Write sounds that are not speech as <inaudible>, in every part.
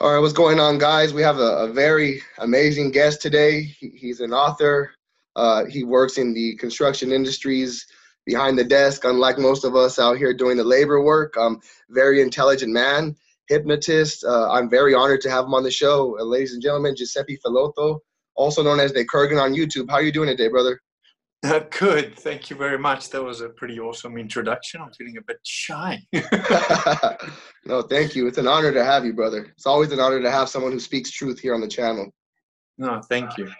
All right, what's going on, guys? We have a, a very amazing guest today. He, he's an author. Uh, he works in the construction industries behind the desk, unlike most of us out here doing the labor work. Um, very intelligent man, hypnotist. Uh, I'm very honored to have him on the show. Uh, ladies and gentlemen, Giuseppe Filotto, also known as De Kurgan on YouTube. How are you doing today, brother? Uh, good. Thank you very much. That was a pretty awesome introduction. I'm feeling a bit shy. <laughs> <laughs> no, thank you. It's an honor to have you, brother. It's always an honor to have someone who speaks truth here on the channel. No, thank you.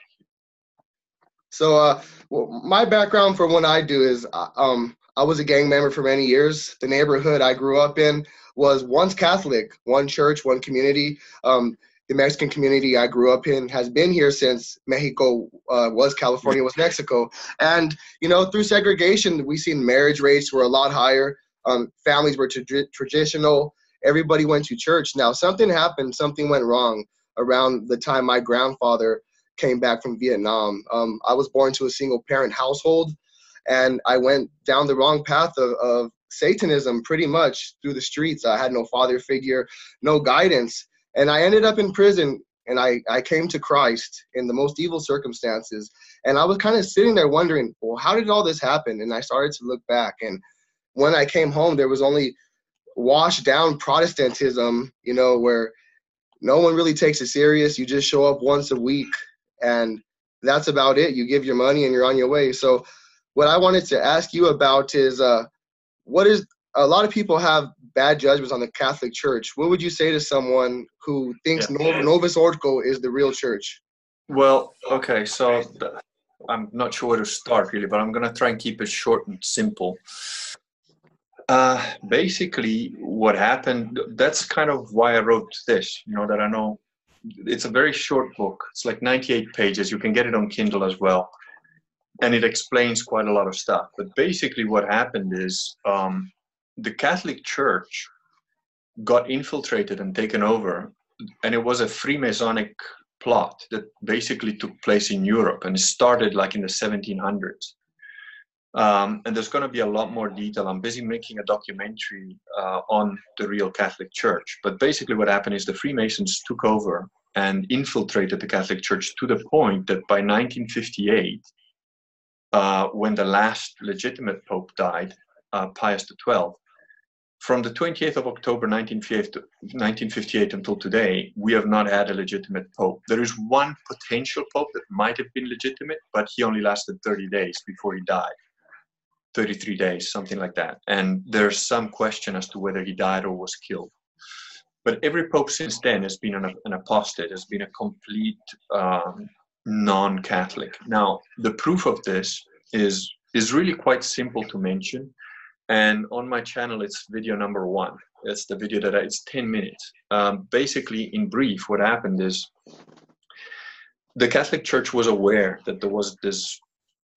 So, uh, well, my background for what I do is uh, um, I was a gang member for many years. The neighborhood I grew up in was once Catholic, one church, one community. Um, the Mexican community I grew up in has been here since Mexico uh, was California was Mexico, and you know through segregation we seen marriage rates were a lot higher. Um, families were tra- traditional. Everybody went to church. Now something happened. Something went wrong around the time my grandfather came back from Vietnam. Um, I was born to a single parent household, and I went down the wrong path of, of Satanism pretty much through the streets. I had no father figure, no guidance and I ended up in prison and I, I came to Christ in the most evil circumstances. And I was kind of sitting there wondering, well, how did all this happen? And I started to look back. And when I came home, there was only washed down Protestantism, you know, where no one really takes it serious. You just show up once a week and that's about it. You give your money and you're on your way. So, what I wanted to ask you about is uh, what is a lot of people have bad judgments on the Catholic Church. What would you say to someone who thinks yeah. Novus Ordo is the real church? Well, okay, so I'm not sure where to start really, but I'm gonna try and keep it short and simple. Uh, basically, what happened, that's kind of why I wrote this, you know, that I know it's a very short book. It's like 98 pages. You can get it on Kindle as well. And it explains quite a lot of stuff. But basically, what happened is um, the Catholic Church got infiltrated and taken over, and it was a Freemasonic plot that basically took place in Europe and started like in the 1700s. Um, and there's going to be a lot more detail. I'm busy making a documentary uh, on the real Catholic Church. But basically, what happened is the Freemasons took over and infiltrated the Catholic Church to the point that by 1958, uh, when the last legitimate pope died, uh, Pius XII, from the 28th of October 1958 until today, we have not had a legitimate pope. There is one potential pope that might have been legitimate, but he only lasted 30 days before he died. 33 days, something like that. And there's some question as to whether he died or was killed. But every pope since then has been an, an apostate, has been a complete um, non Catholic. Now, the proof of this is, is really quite simple to mention and on my channel it's video number one. It's the video that I, it's 10 minutes. Um, basically in brief what happened is the catholic church was aware that there was this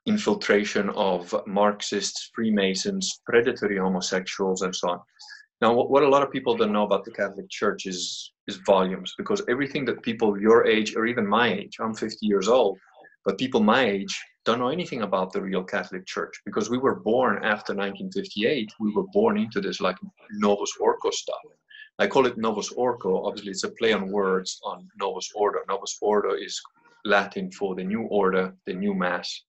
infiltration of marxists freemasons predatory homosexuals and so on. Now what, what a lot of people don't know about the catholic church is is volumes because everything that people your age or even my age i'm 50 years old but people my age don't know anything about the real Catholic Church because we were born after 1958. We were born into this like Novus Orcus stuff. I call it Novus Ordo. Obviously, it's a play on words on Novus Ordo. Novus Ordo is Latin for the new order, the new mass,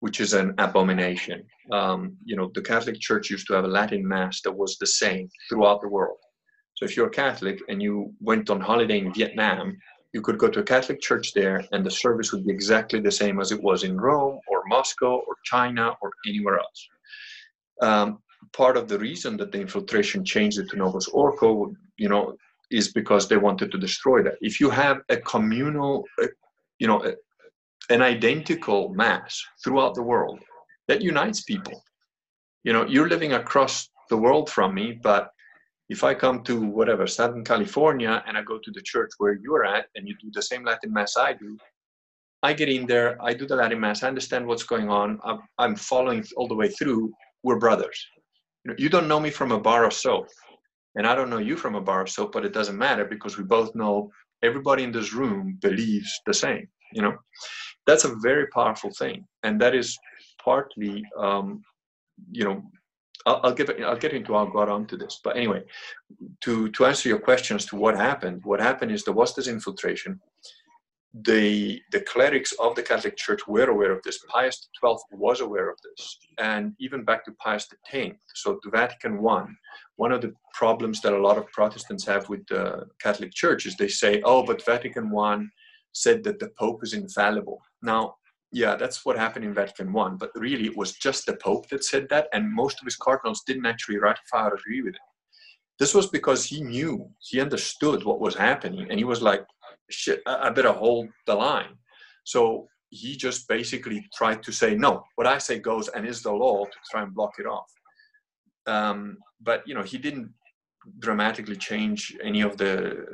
which is an abomination. Um, you know, the Catholic Church used to have a Latin mass that was the same throughout the world. So if you're a Catholic and you went on holiday in Vietnam, you could go to a Catholic church there and the service would be exactly the same as it was in Rome or Moscow or China or anywhere else. Um, part of the reason that the infiltration changed it to Novus Ordo, you know, is because they wanted to destroy that. If you have a communal, uh, you know, an identical mass throughout the world, that unites people. You know, you're living across the world from me, but if I come to whatever Southern California and I go to the church where you're at and you do the same Latin Mass I do, I get in there, I do the Latin Mass, I understand what's going on, I'm, I'm following all the way through. We're brothers. You, know, you don't know me from a bar of soap, and I don't know you from a bar of soap, but it doesn't matter because we both know everybody in this room believes the same. You know, that's a very powerful thing, and that is partly, um, you know, I'll, I'll give it. I'll get into. I'll go on to this. But anyway, to to answer your question as to what happened, what happened is there was this infiltration. The the clerics of the Catholic Church were aware of this. Pius XII was aware of this, and even back to Pius X. So the Vatican I. One of the problems that a lot of Protestants have with the Catholic Church is they say, "Oh, but Vatican I said that the Pope is infallible." Now, yeah, that's what happened in Vatican One. But really, it was just the Pope that said that, and most of his cardinals didn't actually ratify or agree with it. This was because he knew, he understood what was happening, and he was like, "Shit, I, better hold the line." So he just basically tried to say, "No, what I say goes, and is the law," to try and block it off. Um, but you know, he didn't dramatically change any of the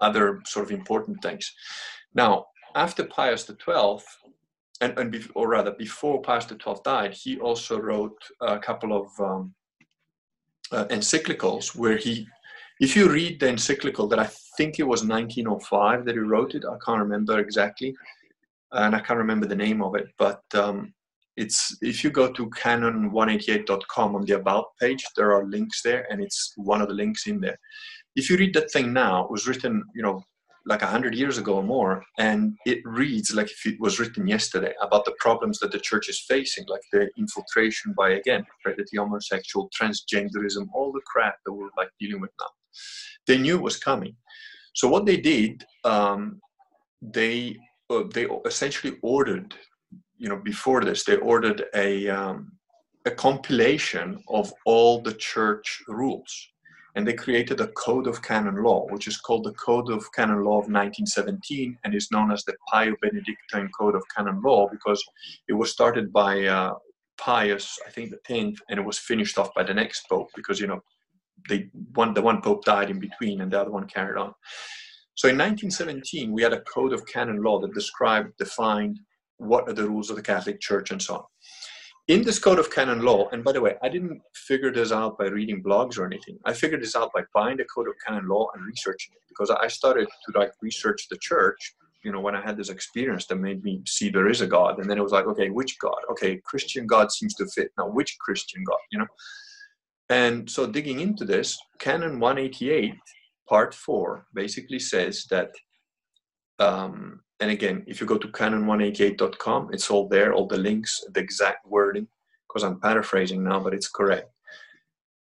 other sort of important things. Now, after Pius XII, and, and be, or rather before Pius XII died, he also wrote a couple of um, uh, encyclicals where he, if you read the encyclical that I think it was 1905 that he wrote it, I can't remember exactly, and I can't remember the name of it, but um, it's if you go to canon188.com on the about page, there are links there, and it's one of the links in there. If you read that thing now, it was written, you know, like 100 years ago or more and it reads like if it was written yesterday about the problems that the church is facing like the infiltration by again predatory homosexual transgenderism all the crap that we're like dealing with now. They knew it was coming. So what they did um, they uh, they essentially ordered you know before this they ordered a um, a compilation of all the church rules and they created a code of canon law, which is called the Code of Canon Law of 1917 and is known as the Pio Benedictine Code of Canon Law because it was started by uh, Pius, I think the 10th, and it was finished off by the next pope because, you know, they one the one pope died in between and the other one carried on. So in 1917, we had a code of canon law that described, defined what are the rules of the Catholic Church and so on in this code of canon law, and by the way, I didn't figure this out by reading blogs or anything. I figured this out by buying the code of canon law and researching it because I started to like research the church. You know, when I had this experience that made me see there is a God, and then it was like, okay, which God? Okay, Christian God seems to fit. Now, which Christian God? You know, and so digging into this, Canon 188, Part Four, basically says that um, and again, if you go to canon188.com, it's all there, all the links, the exact wording, because I'm paraphrasing now, but it's correct.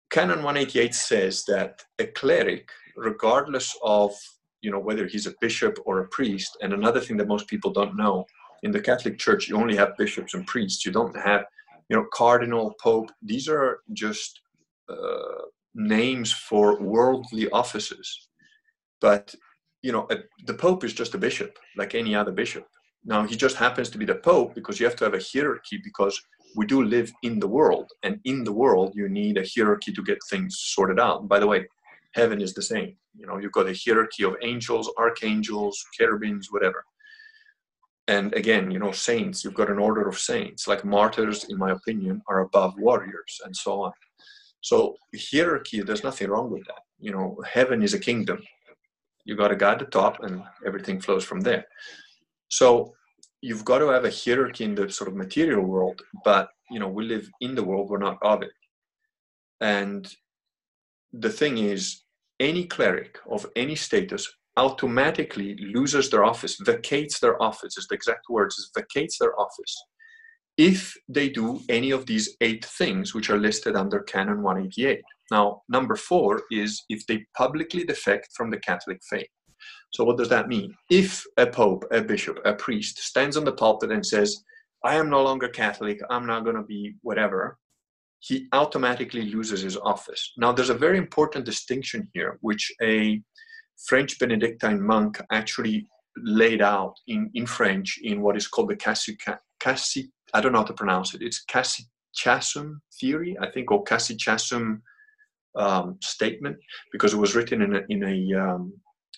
Canon 188 says that a cleric, regardless of you know whether he's a bishop or a priest, and another thing that most people don't know, in the Catholic Church you only have bishops and priests. You don't have you know cardinal, pope. These are just uh, names for worldly offices. But you know, a, the Pope is just a bishop, like any other bishop. Now, he just happens to be the Pope because you have to have a hierarchy because we do live in the world. And in the world, you need a hierarchy to get things sorted out. By the way, heaven is the same. You know, you've got a hierarchy of angels, archangels, cherubims, whatever. And again, you know, saints, you've got an order of saints. Like martyrs, in my opinion, are above warriors and so on. So hierarchy, there's nothing wrong with that. You know, heaven is a kingdom you got a guy at the top and everything flows from there. So you've got to have a hierarchy in the sort of material world but you know we live in the world we're not of it. And the thing is any cleric of any status automatically loses their office vacates their office is the exact words is vacates their office if they do any of these eight things which are listed under canon 188 now, number four is if they publicly defect from the Catholic faith. So, what does that mean? If a pope, a bishop, a priest stands on the pulpit and says, I am no longer Catholic, I'm not going to be whatever, he automatically loses his office. Now, there's a very important distinction here, which a French Benedictine monk actually laid out in, in French in what is called the Cassi, Cassi I don't know how to pronounce it. It's Cassiciacum theory, I think, or Cassiciacum um, statement because it was written in a, in a, um,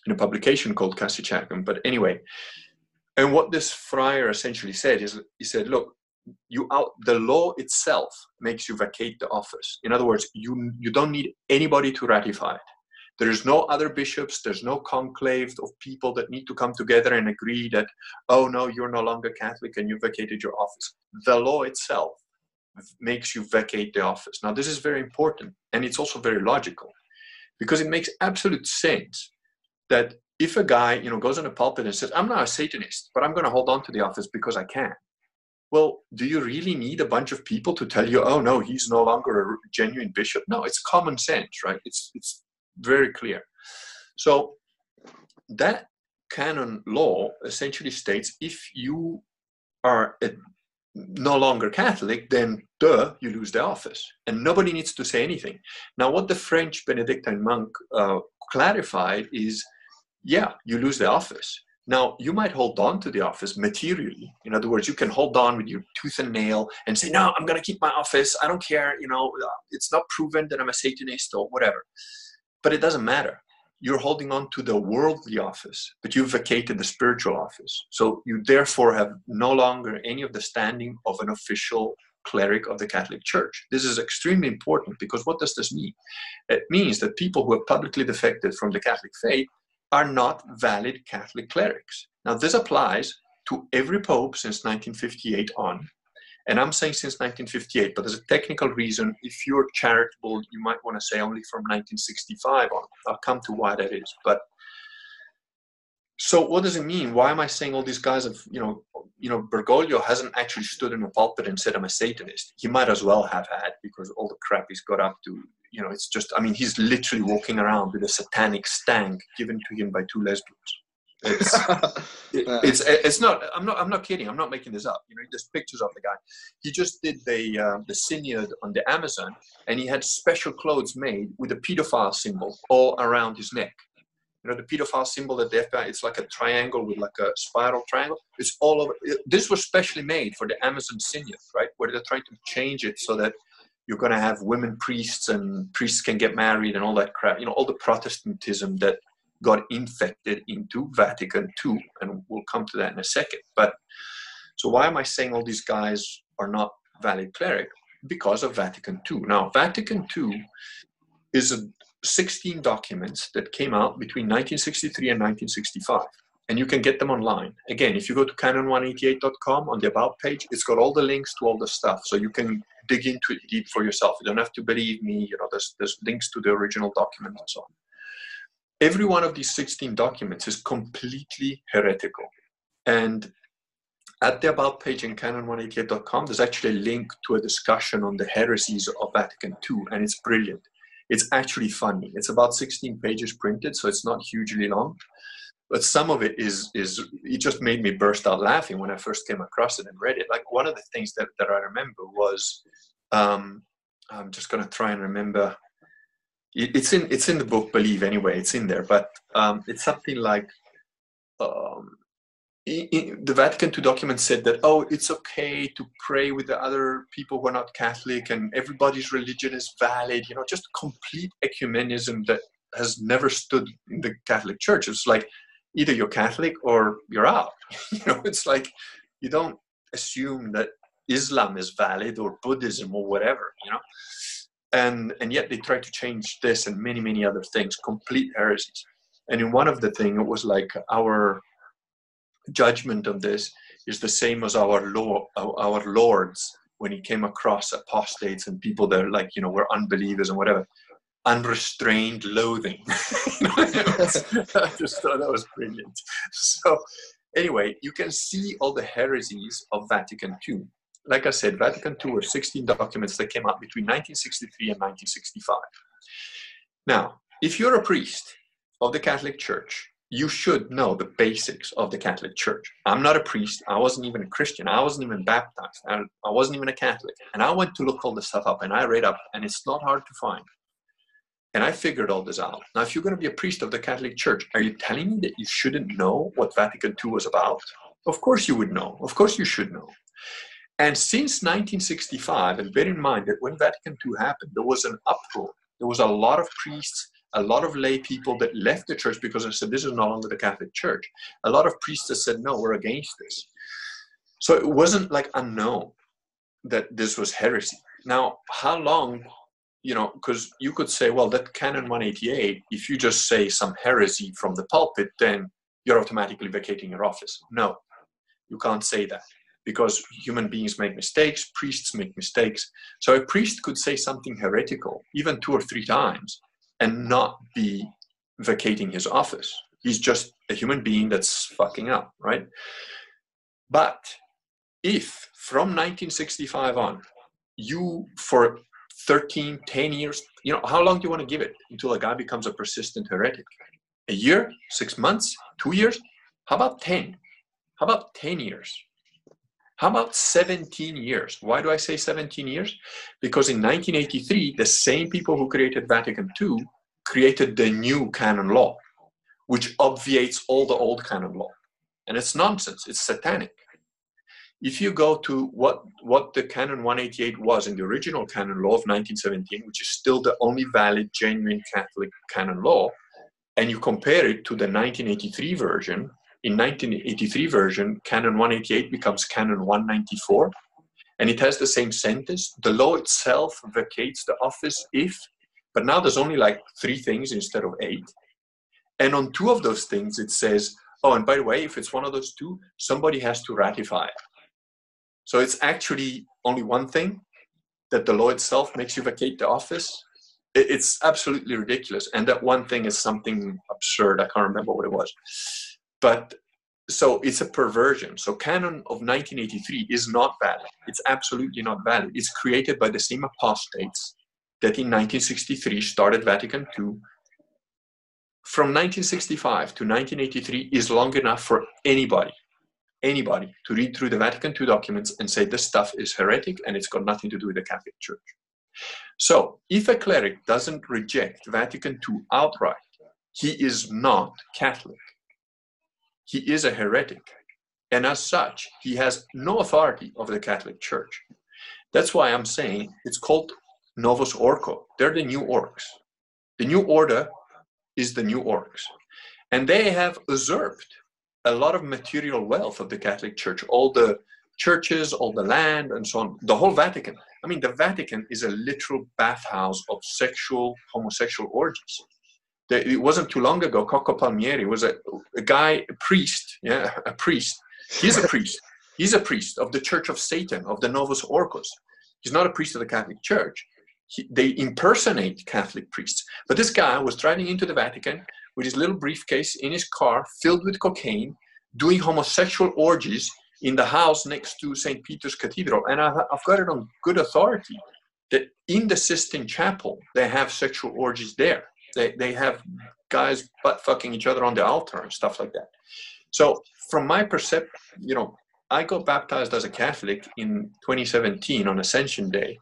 in a publication called Cassiciacum. But anyway, and what this friar essentially said is he said, look, you out the law itself makes you vacate the office. In other words, you you don't need anybody to ratify it. There is no other bishops, there's no conclave of people that need to come together and agree that, oh no, you're no longer Catholic and you vacated your office. The law itself makes you vacate the office. Now, this is very important and it's also very logical because it makes absolute sense that if a guy you know goes on a pulpit and says i'm not a satanist but i'm going to hold on to the office because i can well do you really need a bunch of people to tell you oh no he's no longer a genuine bishop no it's common sense right? It's it's very clear. So that canon law essentially states if you are a, no longer Catholic, then duh, you lose the office. And nobody needs to say anything. Now, what the French Benedictine monk uh, clarified is yeah, you lose the office. Now, you might hold on to the office materially. In other words, you can hold on with your tooth and nail and say, no, I'm going to keep my office. I don't care. You know, uh, it's not proven that I'm a Satanist or whatever. But it doesn't matter. You're holding on to the worldly office, but you've vacated the spiritual office. So you therefore have no longer any of the standing of an official cleric of the Catholic Church. This is extremely important because what does this mean? It means that people who have publicly defected from the Catholic faith are not valid Catholic clerics. Now, this applies to every pope since 1958 on. And I'm saying since 1958, but there's a technical reason. If you're charitable, you might want to say only from 1965 on. I'll come to why that is. But so what does it mean? Why am I saying all these guys have, you know, you know, Bergoglio hasn't actually stood in a pulpit and said I'm a Satanist. He might as well have had because all the crap he's got up to, you know, it's just, I mean, he's literally walking around with a satanic stank given to him by two lesbians. <laughs> It's, it, it's, it's not, I'm not, I'm not kidding. I'm not making this up. You know, there's pictures of the guy. He just did the, uh, the synod on the Amazon and he had special clothes made with a pedophile symbol all around his neck. You know, the pedophile symbol that the FBI, it's like a triangle with like a spiral triangle. It's all over. This was specially made for the Amazon synod, right? Where they're trying to change it so that you're going to have women priests and priests can get married and all that crap. You know, all the Protestantism that got infected into Vatican II, and we'll come to that in a second. But so why am I saying all these guys are not valid cleric? Because of Vatican II. Now, Vatican II is a 16 documents that came out between 1963 and 1965 and you can get them online. Again, if you go to canon188.com on the About page, it's got all the links to all the stuff, so you can dig into it deep for yourself. You don't have to believe me. You know, there's there's links to the original documents and so on. Every one of these 16 documents is completely heretical, and at the About page in canon188.com, there's actually a link to a discussion on the heresies of Vatican II, and it's brilliant. It's actually funny. It's about 16 pages printed, so it's not hugely long but some of it is is it just made me burst out laughing when I first came across it and read it. Like one of the things that, that I remember was um, I'm just gonna try and remember. It's in it's in the book. Believe anyway, it's in there. But um, it's something like um, in, the Vatican II document said that oh, it's okay to pray with the other people who are not Catholic, and everybody's religion is valid. You know, just complete ecumenism that has never stood in the Catholic Church. It's like either you're Catholic or you're out. <laughs> you know, it's like you don't assume that Islam is valid or Buddhism or whatever, you know. And and yet they try to change this and many, many other things, complete heresies. And in one of the thing, it was like our judgment of this is the same as our law, our Lord's when he came across apostates and people that like you know were unbelievers and whatever unrestrained loathing. <laughs> I just thought that was brilliant. So, anyway, you can see all the heresies of Vatican II. Like I said, Vatican II were 16 documents that came out between 1963 and 1965. Now, if you're a priest of the Catholic Church, you should know the basics of the Catholic Church. I'm not a priest. I wasn't even a Christian. I wasn't even baptized. I, I wasn't even a Catholic. And I went to look all this stuff up and I read up, and it's not hard to find. And I figured all this out. Now, if you're going to be a priest of the Catholic Church, are you telling me that you shouldn't know what Vatican II was about? Of course you would know. Of course you should know. And since 1965, and bear in mind that when Vatican II happened, there was an uproar. There was a lot of priests, a lot of lay people that left the church because they said, this is no longer the Catholic Church. A lot of priests that said, no, we're against this. So it wasn't like unknown that this was heresy. Now, how long you know, because you could say, well, that Canon 188, if you just say some heresy from the pulpit, then you're automatically vacating your office. No, you can't say that because human beings make mistakes, priests make mistakes. So a priest could say something heretical, even two or three times, and not be vacating his office. He's just a human being that's fucking up, right? But if from 1965 on, you for 13, 10 years, you know, how long do you want to give it until a guy becomes a persistent heretic? A year, six months, two years? How about 10? How about 10 years? How about 17 years? Why do I say 17 years? Because in 1983, the same people who created Vatican II created the new canon law, which obviates all the old canon law. And it's nonsense, it's satanic. If you go to what, what the Canon 188 was in the original canon law of 1917, which is still the only valid, genuine Catholic canon law, and you compare it to the 1983 version, in 1983 version, Canon 188 becomes Canon 194, and it has the same sentence. The law itself vacates the office if, but now there's only like three things instead of eight. And on two of those things, it says, oh, and by the way, if it's one of those two, somebody has to ratify it. So it's actually only one thing that the law itself makes you vacate the office. It's absolutely ridiculous. And that one thing is something absurd. I can't remember what it was but so it's a perversion. So canon of 1983 is not valid. It's absolutely not valid. It's created by the same apostates that in 1963 started Vatican II. From 1965 to 1983 is long enough for anybody, anybody to read through the Vatican II documents and say this stuff is heretic and it's got nothing to do with the Catholic Church. So if a cleric doesn't reject Vatican II outright, he is not Catholic he is a heretic. And as such, he has no authority over the Catholic Church. That's why I'm saying it's called Novus Ordo. They're the new orcs. The new order is the new orcs. And they have usurped a lot of material wealth of the Catholic Church, all the churches, all the land, and so on, the whole Vatican. I mean, the Vatican is a literal bathhouse of sexual, homosexual orgies it wasn't too long ago, Coco Palmieri was a, a guy, a priest, yeah, a priest. He's a priest. He's a priest of the Church of Satan, of the Novus Orcus. He's not a priest of the Catholic Church. He, they impersonate Catholic priests. But this guy was driving into the Vatican with his little briefcase in his car filled with cocaine, doing homosexual orgies in the house next to St. Peter's Cathedral. And I've, I've got it on good authority that in the Sistine Chapel, they have sexual orgies there. They, they have guys butt fucking each other on the altar and stuff like that. So from my perception, you know, I got baptized as a Catholic in 2017 on Ascension Day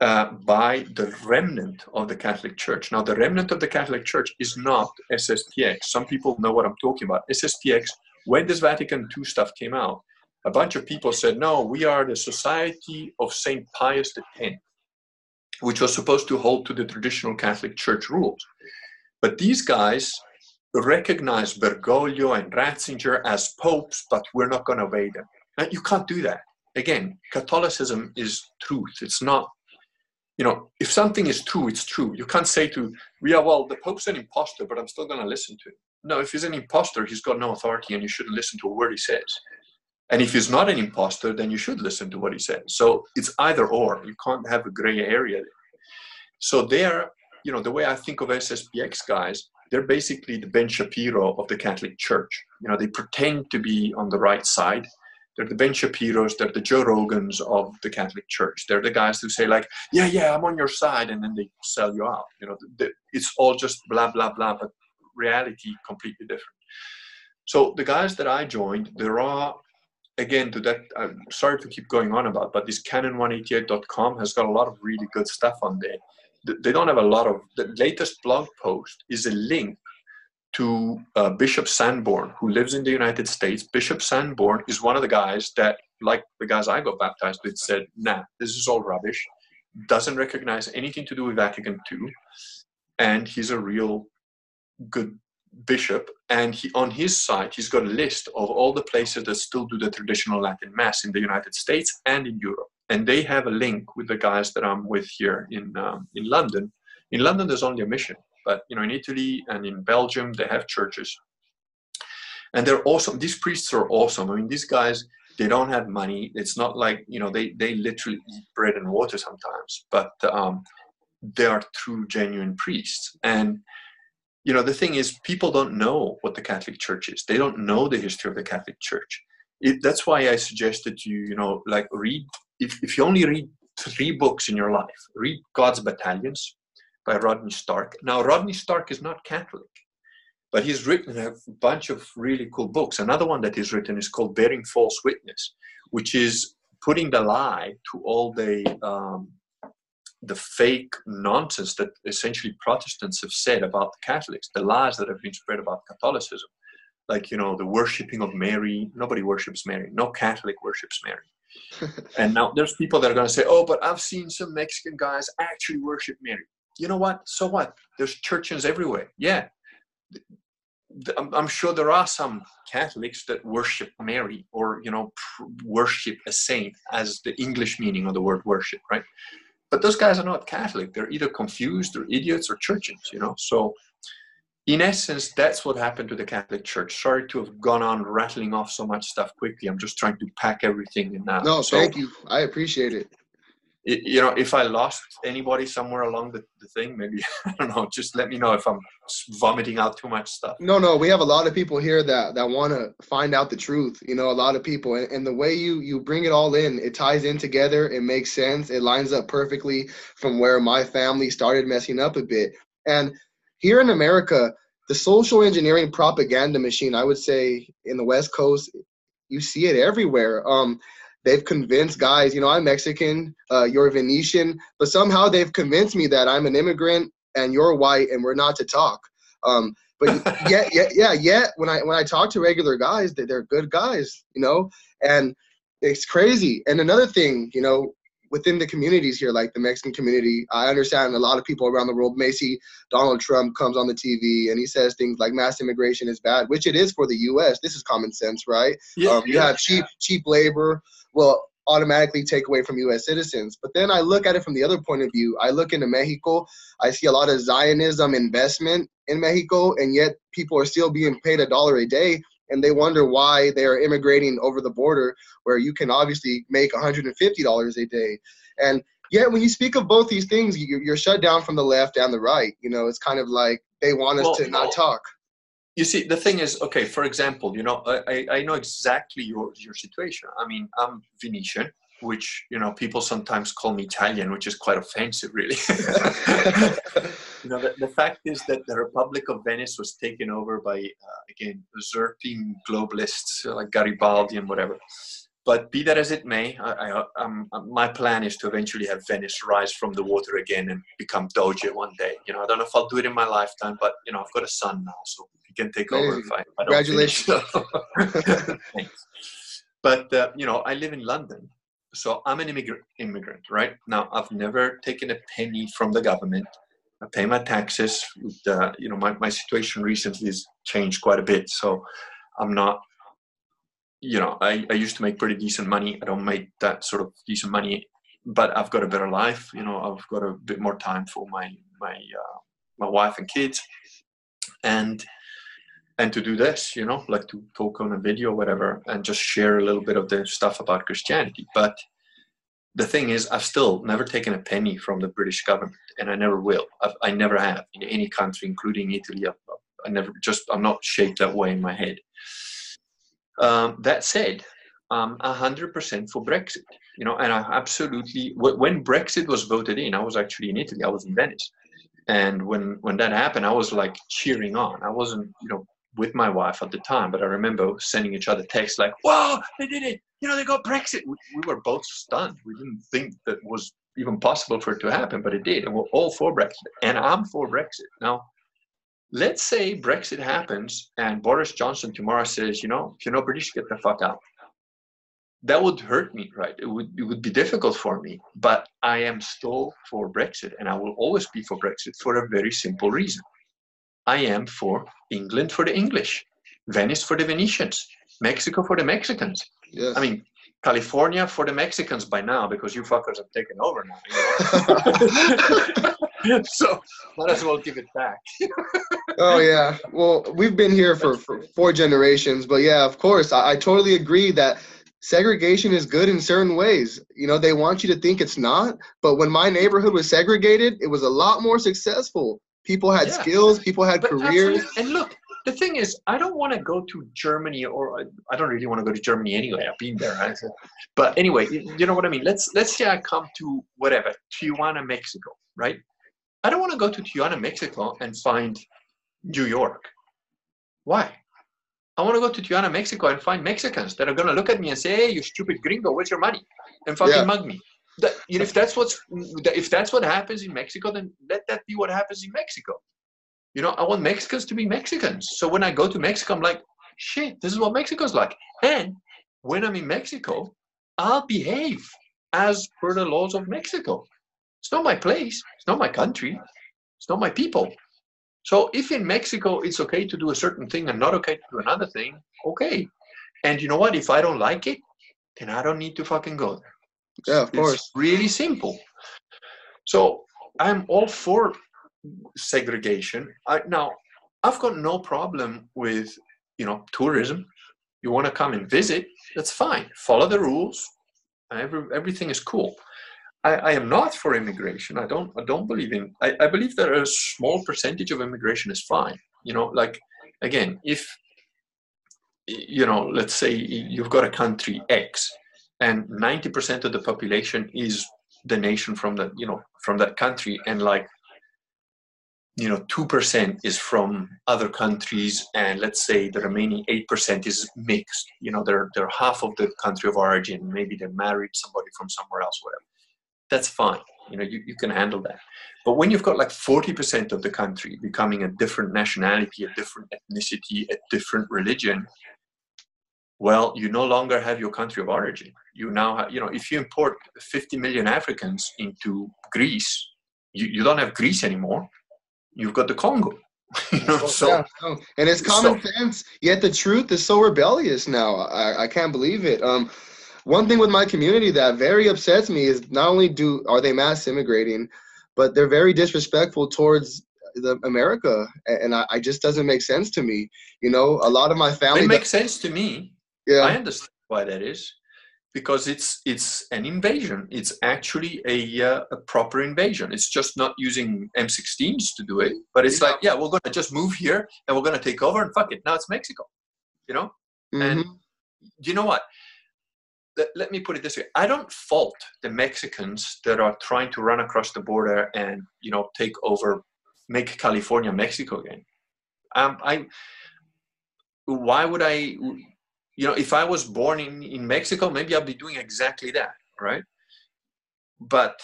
uh, by the remnant of the Catholic Church. Now, the remnant of the Catholic Church is not SSPX. Some people know what I'm talking about. SSPX, when this Vatican II stuff came out, a bunch of people said, no, we are the Society of St. Pius X which was supposed to hold to the traditional Catholic Church rules. But these guys recognize Bergoglio and Ratzinger as popes, but we're not going to obey them. Now, you can't do that. Again, Catholicism is truth. It's not, you know, if something is true, it's true. You can't say to, yeah, well, the Pope's an impostor, but I'm still going to listen to him. No, if he's an impostor, he's got no authority and you shouldn't listen to a word he says. And if he's not an imposter, then you should listen to what he says. So it's either or. You can't have a gray area. So they're, you know, the way I think of SSPX guys, they're basically the Ben Shapiro of the Catholic Church. You know, they pretend to be on the right side. They're the Ben Shapiros, they're the Joe Rogans of the Catholic Church. They're the guys who say like, yeah, yeah, I'm on your side, and then they sell you out. You know, it's all just blah blah blah, but reality completely different. So the guys that I joined, there are again to that i'm sorry to keep going on about but this canon188.com has got a lot of really good stuff on there. They don't have a lot of the latest blog post is a link to uh, bishop sanborn who lives in the united states. Bishop sanborn is one of the guys that like the guys i got baptized with said nah this is all rubbish. Doesn't recognize anything to do with vatican ii and he's a real good bishop and he on his site he's got a list of all the places that still do the traditional latin mass in the united states and in europe. And they have a link with the guys that i'm with here in um, in london. In london there's only a mission but you know in italy and in belgium they have churches. And they're awesome. These priests are awesome. I mean these guys they don't have money. It's not like you know they they literally eat bread and water sometimes but um, they are true genuine priests. And you know the thing is people don't know what the catholic church is. They don't know the history of the catholic church. It, that's why i suggest that you you know like read if, if you only read three books in your life read god's battalions by rodney stark. Now rodney stark is not catholic but he's written a bunch of really cool books. Another one that he's written is called bearing false witness which is putting the lie to all the um, the fake nonsense that essentially Protestants have said about the Catholics, the lies that have been spread about Catholicism, like you know the worshipping of Mary. Nobody worships Mary. No Catholic worships Mary. <laughs> and now there's people that are going to say, "Oh, but I've seen some Mexican guys actually worship Mary." You know what? So what? There's churches everywhere. Yeah, I'm sure there are some Catholics that worship Mary or you know worship a saint as the English meaning of the word worship, right? But those guys are not Catholic. They're either confused or idiots or churches, you know. So, in essence, that's what happened to the Catholic Church. Sorry to have gone on rattling off so much stuff quickly. I'm just trying to pack everything in now. No, so, thank you. I appreciate it you know, if I lost anybody somewhere along the, the thing, maybe <laughs> I don't know. Just let me know if I'm vomiting out too much stuff. No, no, we have a lot of people here that that want to find out the truth. You know, a lot of people, and, and the way you you bring it all in, it ties in together. It makes sense. It lines up perfectly from where my family started messing up a bit. And here in America, the social engineering propaganda machine, I would say, in the West Coast, you see it everywhere. Um, they've convinced guys, you know, I'm Mexican, uh, you're Venetian, but somehow they've convinced me that I'm an immigrant and you're white and we're not to talk. Um, but <laughs> yeah, yeah, yeah, yet when I when I talk to regular guys, they're good guys, you know, and it's crazy. And another thing, you know, within the communities here, like the Mexican community, I understand a lot of people around the world may see Donald Trump comes on the TV and he says things like mass immigration is bad, which it is for the U.S. This is common sense, right? Yeah, um, you yeah, have cheap cheap labor will automatically take away from U.S. citizens. But then I look at it from the other point of view. I look into Mexico. I see a lot of Zionism investment in Mexico, and yet people are still being paid a dollar a day and they wonder why they are immigrating over the border where you can obviously make $150 a day. And yet, when you speak of both these things, you're shut down from the left and the right. You know, it's kind of like they want us well, to not talk. You see, the thing is, okay, for example, you know, I, I know exactly your, your situation. I mean, I'm Venetian which you know people sometimes call me Italian, which is quite offensive, really. <laughs> you know, the, the, fact is that the Republic of Venice was taken over by uh, again usurping globalists like Garibaldi and whatever. But be that as it may, I, I, um, um, my plan is to eventually have Venice rise from the water again and become Doge one day. You know, I don't know if I'll do it in my lifetime, but you know, I've got a son now, so he can take over if I, if I Congratulations. <laughs> Thanks. But uh, you know, I live in London, so I'm an immigrant, immigrant, right? Now I've never taken a penny from the government. I pay my taxes. Uh, you know, my, my situation recently has changed quite a bit. So I'm not, you know, I, I used to make pretty decent money. I don't make that sort of decent money, but I've got a better life. You know, I've got a bit more time for my, my, uh, my wife and kids. And and to do this, you know, like to talk on a video whatever and just share a little bit of the stuff about Christianity. But the thing is, I've still never taken a penny from the British government, and I never will. I've, i never have in any country, including Italy. I, I never just I'm not shaped that way in my head. Um, that said, I'm hundred percent for Brexit. You know, and I absolutely when Brexit was voted in, I was actually in Italy. I was in Venice, and when when that happened, I was like cheering on. I wasn't, you know, with my wife at the time, but I remember sending each other texts like, "Wow, they did it! You know, they got Brexit." We, we, were both stunned. We didn't think that was even possible for it to happen, but it did, and we're all for Brexit. And I'm for Brexit. Now, let's say Brexit happens and Boris Johnson tomorrow says, "You know, if you're not British, get the fuck out." That would hurt me, right? It would it would be difficult for me, but I am still for Brexit, and I will always be for Brexit for a very simple reason I am for England for the English, Venice for the Venetians, Mexico for the Mexicans. Yes. I mean, California for the Mexicans by now because you fuckers have taken over now. <laughs> <laughs> <laughs> so might as well give it back. <laughs> oh yeah. Well, we've been here for, for four generations, but yeah, of course, I, I totally agree that segregation is good in certain ways. You know, they want you to think it's not, but when my neighborhood was segregated, it was a lot more successful. People had yeah. skills, people had but careers. Absolutely. And look, the thing is, I don't want to go to Germany, or uh, I don't really want to go to Germany anyway. I've been there, right? but anyway, you know what I mean. Let's let's say I come to whatever Tijuana, Mexico, right? I don't want to go to Tijuana, Mexico, and find New York. Why? I want to go to Tijuana, Mexico, and find Mexicans that are going to look at me and say, "Hey, you stupid gringo, where's your money?" and fucking yeah. mug me. That, you know, if that's what's if that's what happens in Mexico, then let that be what happens in Mexico. You know, I want Mexicans to be Mexicans. So when I go to Mexico, I'm like, shit, this is what Mexico's like. And when I'm in Mexico, I'll behave as per the laws of Mexico. It's not my place. It's not my country. It's not my people. So if in Mexico it's okay to do a certain thing and not okay to do another thing, okay. And you know what? If I don't like it, then I don't need to fucking go there. Yeah, of course. Really simple. So I'm all for segregation. I, now, I've got no problem with you know tourism. You want to come and visit, that's fine. Follow the rules. Every, everything is cool. I, I, am not for immigration. I don't. I don't believe in. I, I believe that a small percentage of immigration is fine. You know, like again, if you know, let's say you've got a country X, and 90% of the population is the nation from that you know from that country, and like you know 2% is from other countries and let's say the remaining 8% is mixed you know they're they're half of the country of origin maybe they married somebody from somewhere else whatever that's fine you know you, you can handle that but when you've got like 40% of the country becoming a different nationality a different ethnicity a different religion well you no longer have your country of origin you now have you know if you import 50 million africans into greece you, you don't have greece anymore you've got the Congo. <laughs> you know, so yeah, and it's common so, sense. Yet the truth is so rebellious now. I, I can't believe it. Um, one thing with my community that very upsets me is not only do are they mass immigrating, but they're very disrespectful towards the America, and I, I just doesn't make sense to me. You know, a lot of my family. It makes sense to me. Yeah, I understand why that is because it's it's an invasion. It's actually a, uh, a proper invasion. It's just not using M16s to do it, but it's yeah. like, yeah, we're gonna just move here and we're gonna take over and fuck it. Now it's Mexico, you know. Mm-hmm. And you know what? Let, me put it this way: I don't fault the Mexicans that are trying to run across the border and you know take over, make California Mexico again. Um, I why would I you know, if I was born in, in Mexico, maybe I'll be doing exactly that, right? But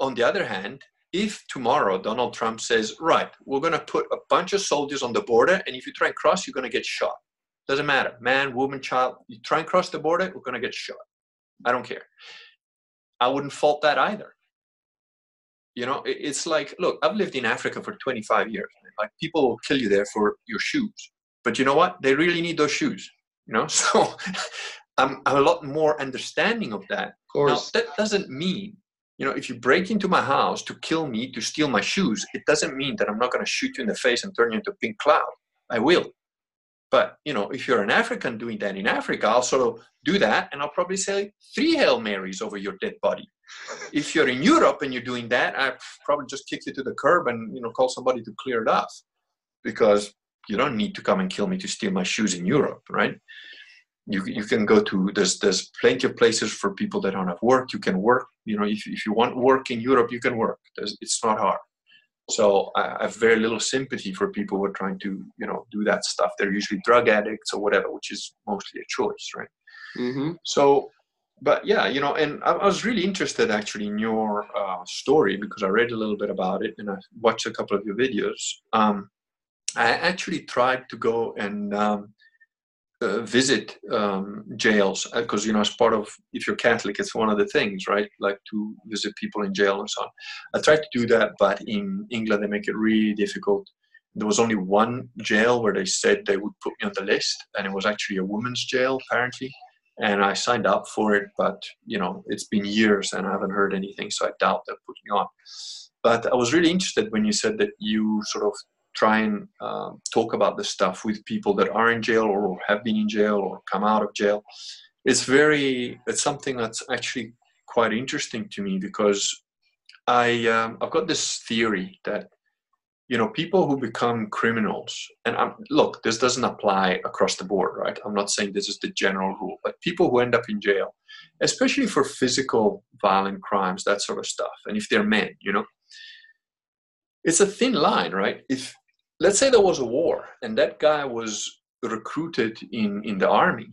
on the other hand, if tomorrow Donald Trump says, right, we're going to put a bunch of soldiers on the border, and if you try and cross, you're going to get shot. Doesn't matter, man, woman, child. You try and cross the border, we're going to get shot. I don't care. I wouldn't fault that either. You know, it's like, look, I've lived in Africa for 25 years. Like, people will kill you there for your shoes. But you know what? They really need those shoes you know <laughs> so I'm, I'm, a lot more understanding of that of course. now that doesn't mean you know if you break into my house to kill me to steal my shoes it doesn't mean that i'm not going to shoot you in the face and turn you into a pink cloud i will but you know if you're an african doing that in africa i'll sort of do that and i'll probably say three hail marys over your dead body if you're in europe and you're doing that i probably just kick you to the curb and you know call somebody to clear it off because you don't need to come and kill me to steal my shoes in Europe, right? You, you can go to there's there's plenty of places for people that don't have work. You can work. You know, if if you want work in Europe, you can work. There's, it's not hard. So I have very little sympathy for people who are trying to you know do that stuff. They're usually drug addicts or whatever, which is mostly a choice, right? Mm-hmm. So but yeah, you know, and I, I, was really interested actually in your uh, story because I read a little bit about it and I watched a couple of your videos. Um, I actually tried to go and um, uh, visit um, jails because uh, you know as part of if you're Catholic, it's one of the things, right? Like to visit people in jail and so on. I tried to do that, but in England they make it really difficult. There was only one jail where they said they would put me on the list, and it was actually a women's jail apparently. And I signed up for it, but you know it's been years and I haven't heard anything, so I doubt they'll put me on. But I was really interested when you said that you sort of try and uh, talk about this stuff with people that are in jail or have been in jail or come out of jail. it's very it's something that's actually quite interesting to me because I um, I've got this theory that you know people who become criminals and I'm, look this doesn't apply across the board right i'm not saying this is the general rule but people who end up in jail especially for physical violent crimes that sort of stuff and if they're men you know it's a thin line right if let's say there was a war and that guy was recruited in in the army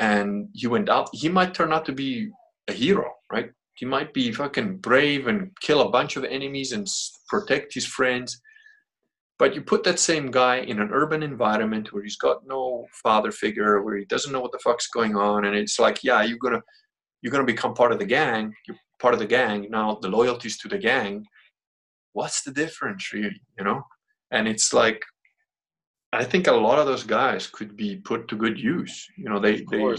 and he went out. He might turn out to be a hero right? He might be fucking brave and kill a bunch of enemies and protect his friends. But you put that same guy in an urban environment where he's got no father figure where he doesn't know what the fuck's going on and it's like yeah you're gonna you're gonna become part of the gang you're part of the gang now the loyalties to the gang. What's the difference really you know and it's like i think a lot of those guys could be put to good use you know they they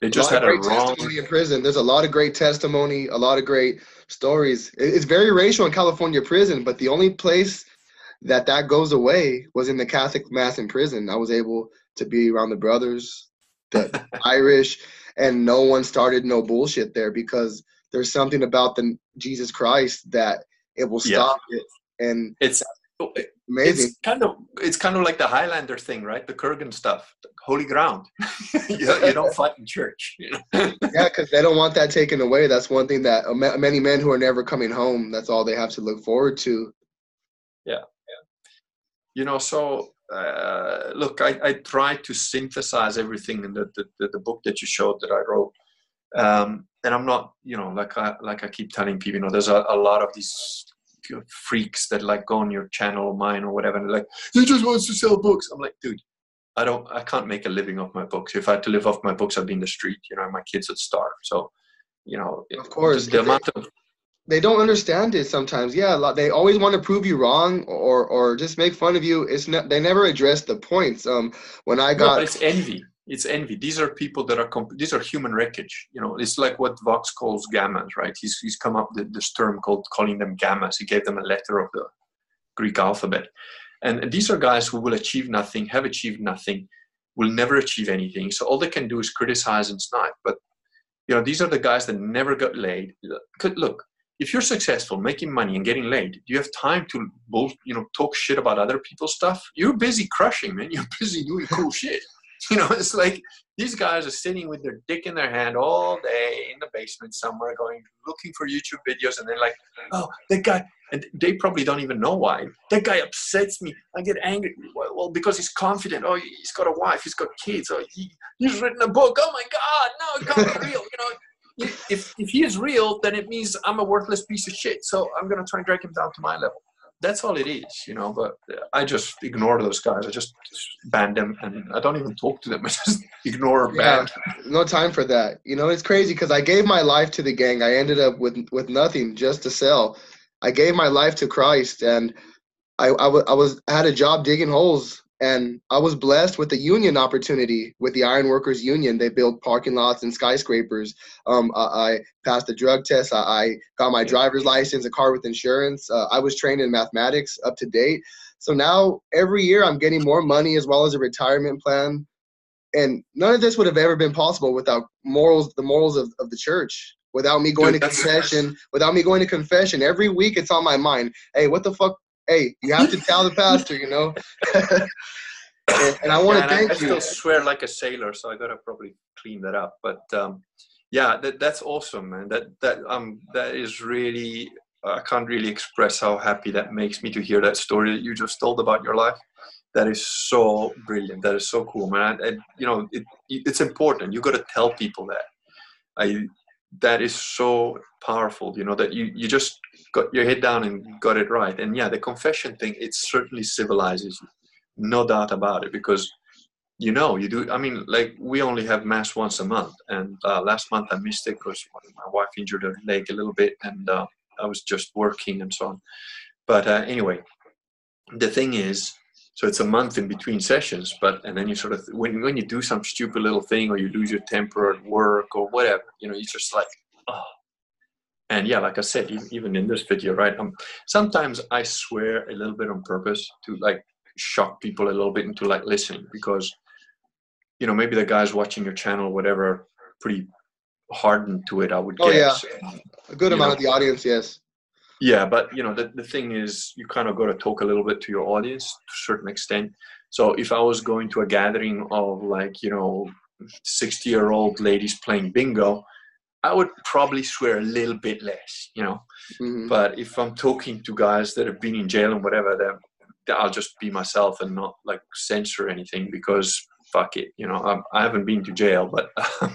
they just a had a wrong testimony in prison there's a lot of great testimony a lot of great stories it's very racial in california prison but the only place that that goes away was in the Catholic mass in prison. I was able to be around the brothers, the <laughs> Irish, and no one started no bullshit there because there's something about the Jesus Christ that it will stop yeah. it. And it's amazing. It's kind of it's kind of like the Highlander thing, right? The Kurgan stuff, holy ground. <laughs> you, you, don't fight in church. You <laughs> know? yeah, because they don't want that taken away. That's one thing that many men who are never coming home. That's all they have to look forward to. Yeah, yeah. you know so uh, look I, I try to synthesize everything in the, the, the book that you showed that i wrote um, and i'm not you know like i like i keep telling people you know there's a, a lot of these freaks that like go on your channel or mine or whatever and like he just wants to sell books i'm like dude i don't i can't make a living off my books if i had to live off my books i'd be in the street you know my kids would starve so you know of course the amount of they don't understand it sometimes. Yeah, lot, they always want to prove you wrong or or just make fun of you. It's not. They never address the points. Um, when I got, no, it's envy. It's envy. These are people that are comp- these are human wreckage. You know, it's like what Vox calls gammas, right? He's he's come up with this term called calling them gammas. He gave them a letter of the Greek alphabet, and these are guys who will achieve nothing, have achieved nothing, will never achieve anything. So all they can do is criticize and snipe. But you know, these are the guys that never got laid. Look, if you're successful making money and getting laid do you have time to both you know talk shit about other people's stuff you're busy crushing man you're busy doing cool <laughs> shit <laughs> you know it's like these guys are sitting with their dick in their hand all day in the basement somewhere going looking for youtube videos and they're like oh that guy and they probably don't even know why. That guy upsets me. I get angry. Well because he's confident. Oh he's got a wife. He's got kids. Oh he, he's written a book. Oh my god. No it can't be <laughs> real you know. If if he is real, then it means I'm a worthless piece of shit. So I'm gonna try and drag him down to my level. That's all it is, you know. But I just ignore those guys. I just ban them, and I don't even talk to them. <laughs> I just ignore yeah, ban. No time for that. You know, it's crazy because I gave my life to the gang. I ended up with with nothing just to sell. I gave my life to Christ, and I, I, w- I was I had a job digging holes and I was blessed with a union opportunity with the Iron Workers Union. They build parking lots and skyscrapers. Um, I, I, passed the drug test. I, I, got my driver's license, a car with insurance. Uh, I was trained in mathematics up to date. So now every year I'm getting more money as well as a retirement plan. And none of this would have ever been possible without morals, the morals of, of the church. Without me going Dude, to confession, without me going to confession, every week it's on my mind. Hey, what the fuck hey, you have to tell the pastor, you know. and, <laughs> and, I want to yeah, thank I, I you. I still swear like a sailor, so I gotta probably clean that up. But um, yeah, that, that's awesome, man. That that um that is really I can't really express how happy that makes me to hear that story that you just told about your life. That is so brilliant. That is so cool, man. And you know, it, it's important. You got to tell people that. I that is so powerful. You know that you you just got your head down and got it right. And yeah, the confession thing, it certainly civilizes you. No doubt about it. Because you know, you do. I mean, like we only have mass once a month, and uh, last month I missed it because my wife injured her leg a little bit, and uh, I was just working and so on. But uh, anyway, the thing is, so it's a month in between sessions, but and then you sort of when when you do some stupid little thing or you lose your temper at work or whatever, you know, you just like, oh, and yeah like i said even in this video right um, sometimes i swear a little bit on purpose to like shock people a little bit into like listening because you know maybe the guys watching your channel whatever pretty hardened to it, I would Oh, guess. A good amount know. of the audience, yes. Yeah, but you know the, the thing is you kind of got to talk a little bit to your audience to a certain extent. So if I was going to a gathering of like, you know, 60 year old ladies playing bingo, I would probably swear a little bit less, you know. Mhm. But if I'm talking to guys that have been in jail and whatever, then then I'll just be myself and not like censor anything because fuck it, you know. I'm, I haven't been to jail, but <laughs>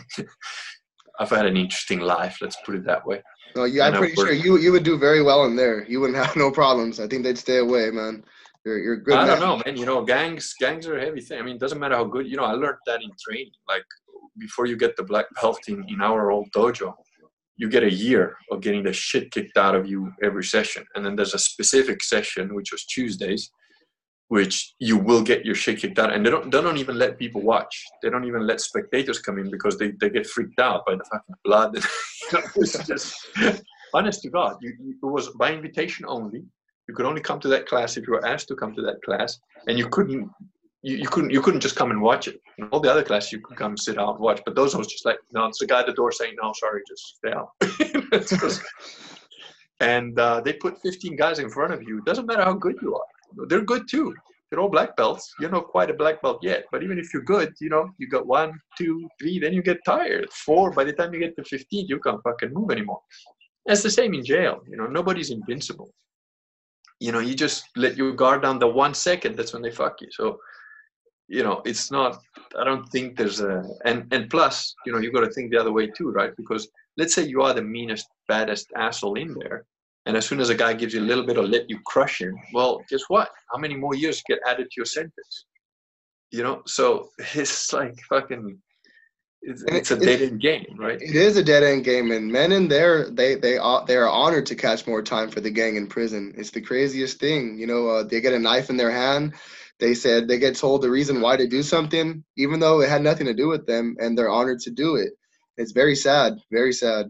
I've had an interesting life. Let's put it that way. No, yeah, I'm pretty sure you you would do very well in there. You wouldn't <laughs> have no problems. I think they'd stay away, man. You're you're good. I man. don't know, man. You know, gangs gangs are a heavy thing. I mean, it doesn't matter how good. You know, I learned that in training. Like before you get the black belt in, in our old dojo, you get a year of getting the shit kicked out of you every session, and then there's a specific session which was Tuesdays, which you will get your shit kicked out, and they don't they don't even let people watch. They don't even let spectators come in because they, they get freaked out by the fucking blood. <laughs> It's just honest to God, you, you, it was by invitation only. You could only come to that class if you were asked to come to that class, and you couldn't. You, you couldn't you couldn't just come and watch it. In all the other classes you could come sit out and watch, but those was just like, no, it's the guy at the door saying, no, sorry, just stay out. <laughs> Just- and uh, they put 15 guys in front of you. It doesn't matter how good you are. They're good too. They're all black belts. You're not quite a black belt yet, but even if you're good, you know, you got one, two, three, then you get tired. Four, by the time you get to 15, you can't fucking move anymore. It's the same in jail. You know, nobody's invincible. You know, you just let your guard down the one second. That's when they fuck you. So, you know, it's not. I don't think there's a and and plus, you know, you got to think the other way too, right? Because let's say you are the meanest, baddest asshole in there, and as soon as a guy gives you a little bit of let you crush him, well, guess what? How many more years get added to your sentence? You know, so <laughs> it's like fucking. It's, And it's a dead end game, right? It is a dead end game, and men in there, they they are they are honored to catch more time for the gang in prison. It's the craziest thing, you know. Uh, they get a knife in their hand. They said they get told the reason why to do something, even though it had nothing to do with them, and they're honored to do it. It's very sad, very sad.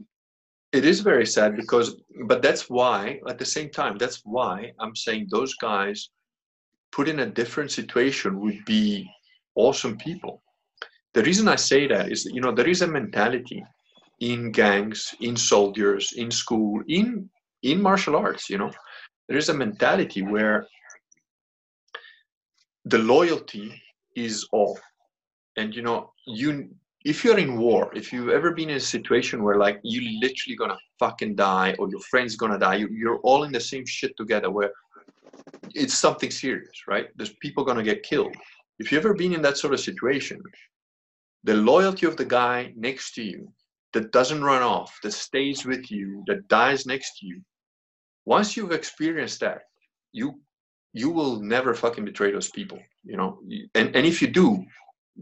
It is very sad because, but that's why, at the same time, that's why I'm saying those guys put in a different situation would be awesome people. The reason I say that is, that, you know, there is a mentality in gangs, in soldiers, in school, in in martial arts. You know, there is a mentality where the loyalty is all, and you know, you if you're in war, if you've ever been in a situation where like you're literally gonna fucking die or your friend's gonna die, you, you're all in the same shit together where it's something serious, right? There's people gonna get killed. If you've ever been in that sort of situation, the loyalty of the guy next to you that doesn't run off, that stays with you, that dies next to you, once you've experienced that, you you will never fucking betray those people, you know. And and if you do,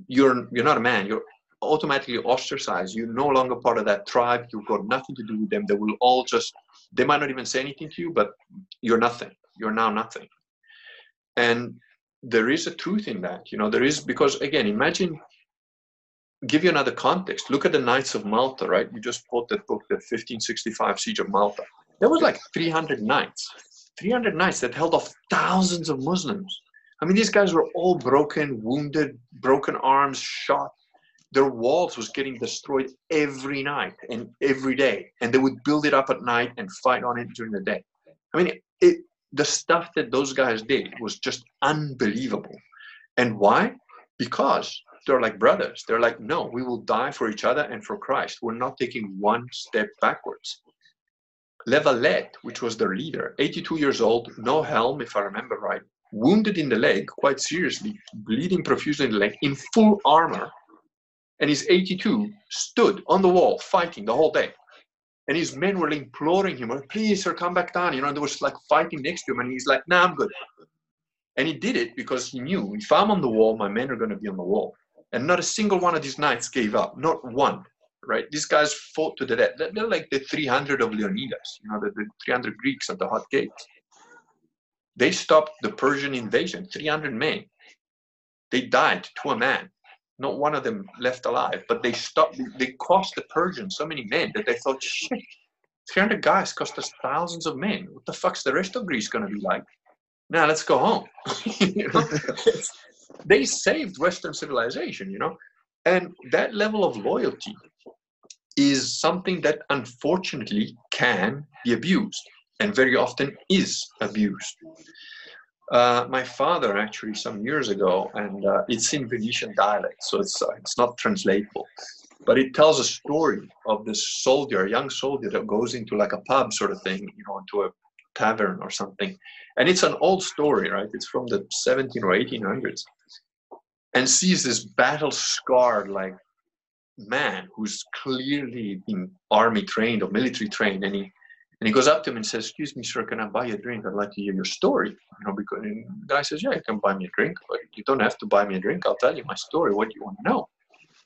you're you're not a man. You're automatically ostracized. You're no longer part of that tribe. You've got nothing to do with them. They will all just, they might not even say anything to you, but you're nothing. You're now nothing. And there is a truth in that. You know, there is, because again, imagine, give you another context. Look at the Knights of Malta, right? You just bought that book, the 1565 Siege of Malta. There was like 300 knights, 300 knights that held off thousands of Muslims. I mean, these guys were all broken, wounded, broken arms, shot their walls was getting destroyed every night and every day and they would build it up at night and fight on it during the day. I mean it, it, the stuff that those guys did was just unbelievable. And why? Because they're like brothers. They're like no we will die for each other and for christ. We're not taking one step backwards. La Valette which was their leader 82 years old no helm if i remember right wounded in the leg quite seriously bleeding profusely in the leg in full armor and he's 82, stood on the wall fighting the whole day. And his men were imploring him, "Oh, please, sir, come back down. You know, and they was like fighting next to him. And he's like, nah, I'm good. And he did it because he knew if I'm on the wall, my men are going to be on the wall. And not a single one of these knights gave up, not one. Right? These guys fought to the death. They're they're like the 300 of Leonidas, you know, the, the 300 Greeks at the hot gates. They stopped the Persian invasion, 300 men. They died to a man not one of them left alive, but they stopped, they cost the Persians so many men that they thought, shit, 300 guys cost us thousands of men. What the fuck's the rest of Greece going to be like? Now let's go home. <laughs> they saved Western civilization, you know? And that level of loyalty is something that unfortunately can be abused and very often is abused. Uh, my father actually some years ago, and uh, it's in Venetian dialect, so it's uh, it's not translatable, but it tells a story of this soldier, a young soldier that goes into like a pub sort of thing, you know, into a tavern or something, and it's an old story, right? It's from the 17 or 1800s, and sees this battle scarred like man who's clearly been army trained or military trained, and he and he goes up to him and says, "Excuse me, sir, can I buy you a drink? I'd like to hear your story." You know, because the guy says, "Yeah, you can buy me a drink, but you don't have to buy me a drink. I'll tell you my story. What do you want to know?"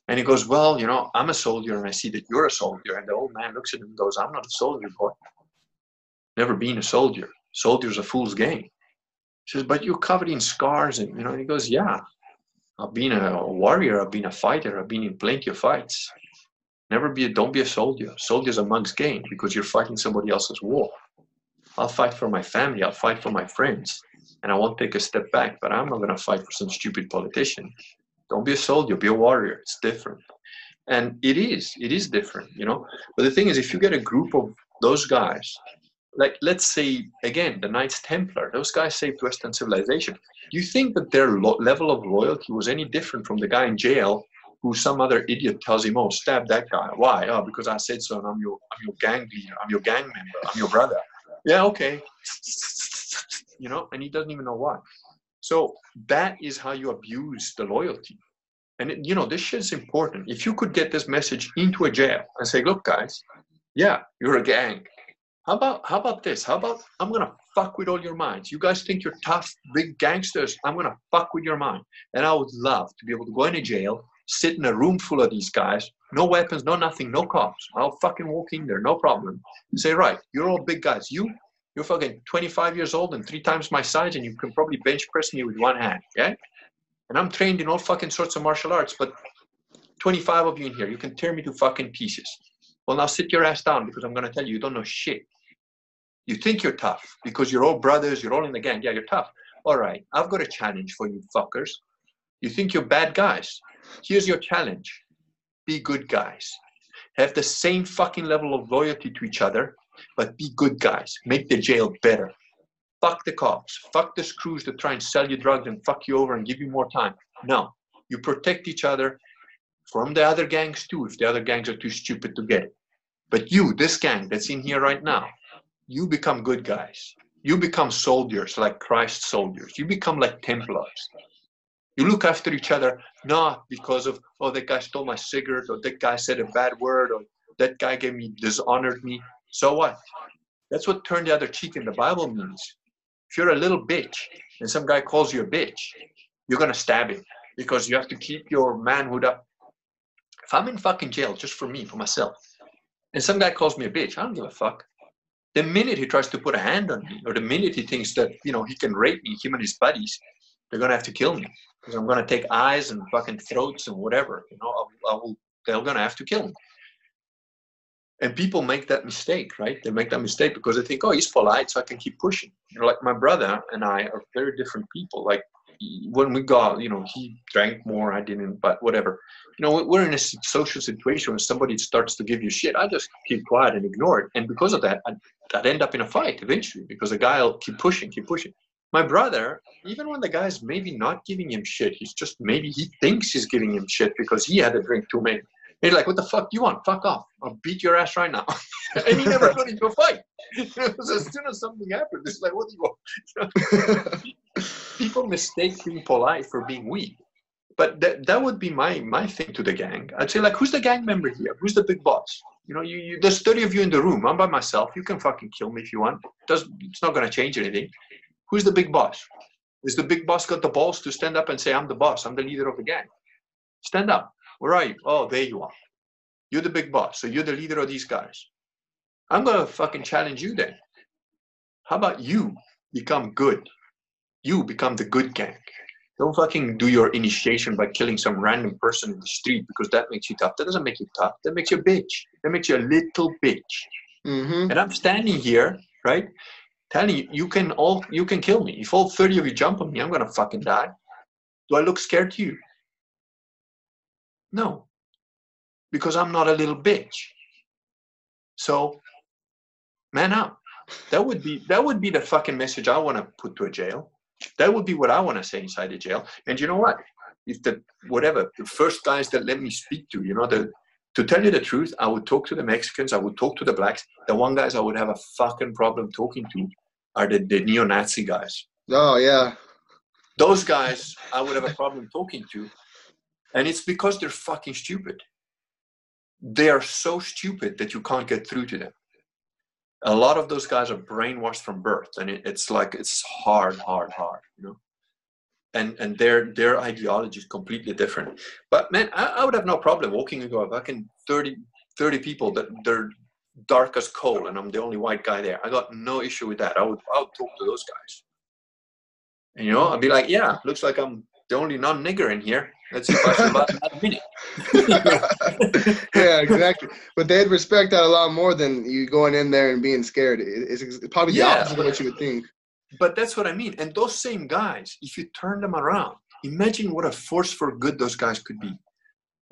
And he goes, "Well, you know, I'm a soldier, and I see that you're a soldier." And the old man looks at him and goes, "I'm not a soldier, boy. Never been a soldier. Soldier's a fool's game." He says, "But you're covered in scars, and you know." And he goes, "Yeah, I've been a warrior. I've been a fighter. I've been in plenty of fights." Never be a, don't be a soldier. Soldier's a monk's game because you're fighting somebody else's war. I'll fight for my family. I'll fight for my friends. And I won't take a step back, but I'm not going to fight for some stupid politician. Don't be a soldier, be a warrior. It's different. And it is, it is different, you know. But the thing is, if you get a group of those guys, like let's say again, the Knights Templar, those guys saved Western civilization. Do you think that their lo- level of loyalty was any different from the guy in jail who some other idiot tells him, "Oh, stab that guy." Why? Oh, because I said so, and I'm your I'm your gang leader, I'm your gang member, I'm your brother. Yeah, okay. You know, and he doesn't even know why. So that is how you abuse the loyalty. And it, you know, this shit's important. If you could get this message into a jail and say, "Look, guys, yeah, you're a gang. How about how about this? How about I'm gonna fuck with all your minds. You guys think you're tough, big gangsters. I'm gonna fuck with your mind. And I would love to be able to go in a jail sit in a room full of these guys, no weapons, no nothing, no cops. I'll fucking walk in there, no problem. Say, right, you're all big guys. You, you're fucking 25 years old and three times my size, and you can probably bench press me with one hand, yeah? And I'm trained in all fucking sorts of martial arts, but 25 of you in here, you can tear me to fucking pieces. Well, now sit your ass down because I'm gonna tell you, you don't know shit. You think you're tough because you're all brothers, you're all in the gang. Yeah, you're tough. All right, I've got a challenge for you fuckers. You think you're bad guys. Here's your challenge be good guys. Have the same fucking level of loyalty to each other, but be good guys. Make the jail better. Fuck the cops. Fuck the screws that try and sell you drugs and fuck you over and give you more time. No. You protect each other from the other gangs too, if the other gangs are too stupid to get it. But you, this gang that's in here right now, you become good guys. You become soldiers like Christ soldiers. You become like Templars. You look after each other not because of oh that guy stole my cigarette or that guy said a bad word or that guy gave me dishonored me. So what? That's what turn the other cheek in the Bible means. If you're a little bitch and some guy calls you a bitch, you're gonna stab him because you have to keep your manhood up. If I'm in fucking jail just for me, for myself, and some guy calls me a bitch, I don't give a fuck. The minute he tries to put a hand on me, or the minute he thinks that you know he can rape me, him and his buddies, they're gonna have to kill me because I'm gonna take eyes and fucking throats and whatever. You know, I, I will. They're gonna have to kill me. And people make that mistake, right? They make that mistake because they think, oh, he's polite, so I can keep pushing. You know, like my brother and I are very different people. Like when we got, you know, he drank more, I didn't, but whatever. You know, we're in a social situation where somebody starts to give you shit. I just keep quiet and ignore it. And because of that, I'd, I'd end up in a fight eventually because the guy will keep pushing, keep pushing my brother, even when the guy's maybe not giving him shit, he's just maybe he thinks he's giving him shit because he had a drink too many. he's like, "What the fuck do you want? Fuck off! I'll beat your ass right now." <laughs> and he never got into a fight. <laughs> so as soon as something happened, it's like, "What do you want?" <laughs> People mistake being polite for being weak. But that, that would be my my thing to the gang. I'd say like, who's the gang member here? Who's the big boss? You know, you, you there's 30 of you in the room. I'm by myself. You can fucking kill me if you want. Does it's not gonna change anything. Who's the big boss? Is the big boss got the balls to stand up and say, I'm the boss, I'm the leader of the gang? Stand up. Where are you? Oh, there you are. You're the big boss, so you're the leader of these guys. I'm gonna fucking challenge you then. How about you become good? You become the good gang. Don't fucking do your initiation by killing some random person in the street because that makes you tough. That doesn't make you tough. That makes you a bitch. That makes you a little bitch. Mm-hmm. And I'm standing here, right? Telling you, you can all you can kill me. If all 30 of you jump on me, I'm gonna fucking die. Do I look scared to you? No. Because I'm not a little bitch. So, man up. That would be that would be the fucking message I want to put to a jail. That would be what I want to say inside the jail. And you know what? If the whatever the first guys that let me speak to, you know, the to tell you the truth, I would talk to the Mexicans, I would talk to the blacks. The one guys I would have a fucking problem talking to are the, the neo-Nazi guys. Oh yeah. Those guys I would have a problem talking to. And it's because they're fucking stupid. They are so stupid that you can't get through to them. A lot of those guys are brainwashed from birth, and it, it's like it's hard, hard, hard, you know. And and their their ideology is completely different. But man, I, I would have no problem walking into a fucking 30, 30 people that they're dark as coal, and I'm the only white guy there. I got no issue with that. I would I would talk to those guys. And, you know, I'd be like, yeah, looks like I'm the only non-nigger in here. Let's see if I survive <laughs> another minute. <laughs> yeah, exactly. But they'd respect that a lot more than you going in there and being scared. It's probably the yeah. opposite of what you would think. But that's what I mean. And those same guys, if you turn them around, imagine what a force for good those guys could be.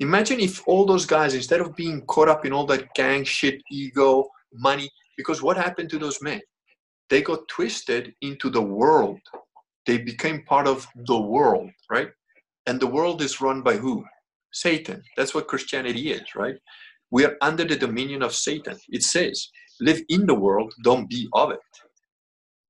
Imagine if all those guys, instead of being caught up in all that gang shit, ego, money, because what happened to those men? They got twisted into the world. They became part of the world, right? And the world is run by who? Satan. That's what Christianity is, right? We are under the dominion of Satan. It says, live in the world, don't be of it.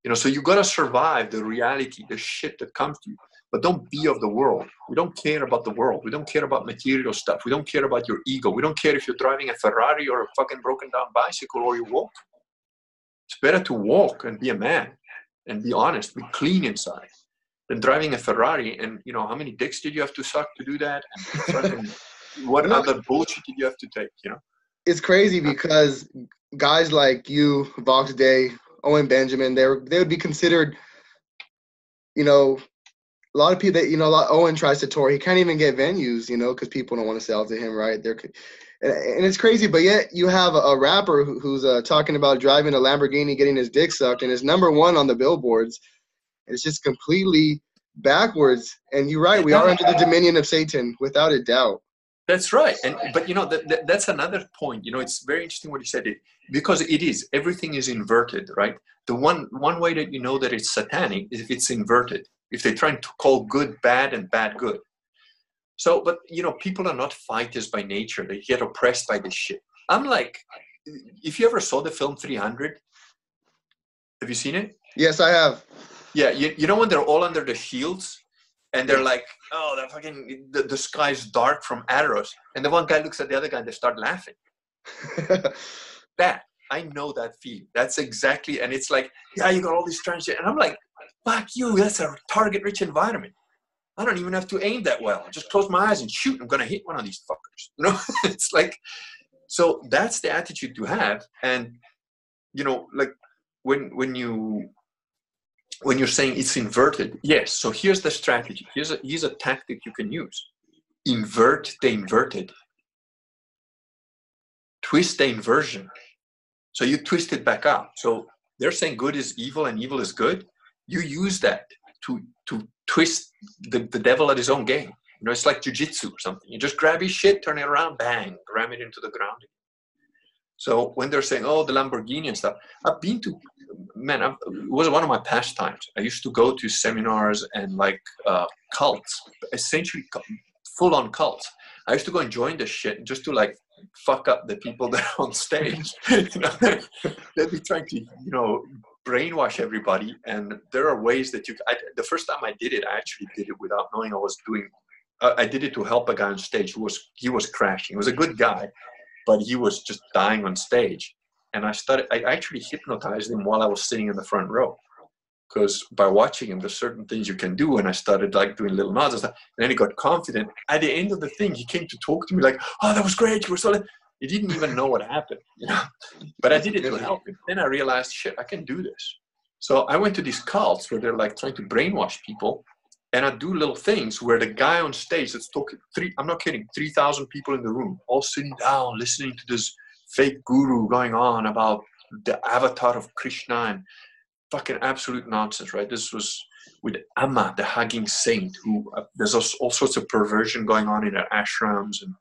You know, so you got to survive the reality, the shit that comes to you. But don't be of the world. We don't care about the world. We don't care about material stuff. We don't care about your ego. We don't care if you're driving a Ferrari or a fucking broken down bicycle or you walk. It's better to walk and be a man and be honest, be clean inside than driving a Ferrari. And you know, how many dicks did you have to suck to do that? And <laughs> what other bullshit did you have to take? You know, it's crazy because guys like you, Vox Day, Owen Benjamin, they they would be considered, you know, a lot of people that you know, a Owen tries to tour. He can't even get venues, you know, because people don't want to sell to him, right? They're and it's crazy, but yet you have a, rapper who's uh, talking about driving a Lamborghini, getting his dick sucked, and is number one on the billboards. It's just completely backwards. And you're right, we are under the dominion of Satan, without a doubt. That's right, and but you know that, that, that's another point. You know, it's very interesting what you said, it, because it is everything is inverted, right? The one one way that you know that it's satanic is if it's inverted. If they're trying to call good bad and bad good. So, but you know, people are not fighters by nature. They get oppressed by this shit. I'm like, if you ever saw the film 300, have you seen it? Yes, I have. Yeah, you, you know when they're all under the shields and they're like, oh, the fucking the, the sky's dark from arrows, and the one guy looks at the other guy and they start laughing. <laughs> that I know that feeling. That's exactly, and it's like, yeah, you got all these shit, and I'm like, fuck you. That's a target-rich environment. I don't even have to aim that well. I just close my eyes and shoot. I'm gonna hit one of these fuckers. <laughs> You know, it's like, so that's the attitude to have, and you know, like when when you when you're saying it's inverted, yes. So here's the strategy. Here's a, here's a tactic you can use. Invert the inverted. Twist the inversion. So you twist it back up. So they're saying good is evil and evil is good. You use that to to twist the, the devil at his own game. You know, it's like jujitsu or something. You just grab his shit, turn it around, bang, ram it into the ground. So when they're saying, "Oh, the Lamborghini and stuff," I've been to man, I've, it was one of my pastimes. I used to go to seminars and like uh, cults, essentially full on cults. I used to go and join this shit just to like fuck up the people <laughs> that are on stage. <laughs> you know, they'd be trying to, you know, brainwash everybody. And there are ways that you. I, the first time I did it, I actually did it without knowing I was doing. Uh, I did it to help a guy on stage who was he was crashing. He was a good guy, but he was just dying on stage and I started. I actually hypnotized him while I was sitting in the front row, because by watching him, there's certain things you can do. And I started like doing little nods and stuff. And then he got confident. At the end of the thing, he came to talk to me like, "Oh, that was great. You were so." He didn't even know what happened, you know. But I did it to help him. Then I realized, shit, I can do this. So I went to these cults where they're like trying to brainwash people, and I do little things where the guy on stage that's talking three I'm not kidding, three thousand people in the room, all sitting down, listening to this fake guru going on about the avatar of Krishna and fucking absolute nonsense, right? This was with Amma, the hugging saint, who uh, there's all sorts of perversion going on in her ashrams, and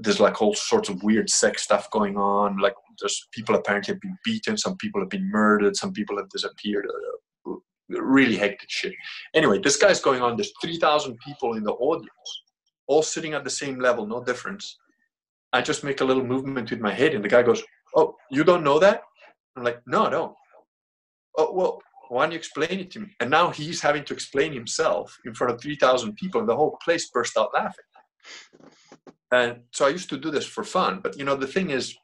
there's like all sorts of weird sex stuff going on. Like there's people apparently have been beaten, some people have been murdered, some people have disappeared. Uh, really hectic shit. Anyway, this guy's going on. There's 3,000 people in the audience, all sitting at the same level, no difference. I just make a little movement with my head, and the guy goes, "Oh, you don't know that?" I'm like, "No, I don't." Oh well, why don't you explain it to me? And now he's having to explain himself in front of 3,000 people, and the whole place burst out laughing. And so I used to do this for fun. But you know, the thing is,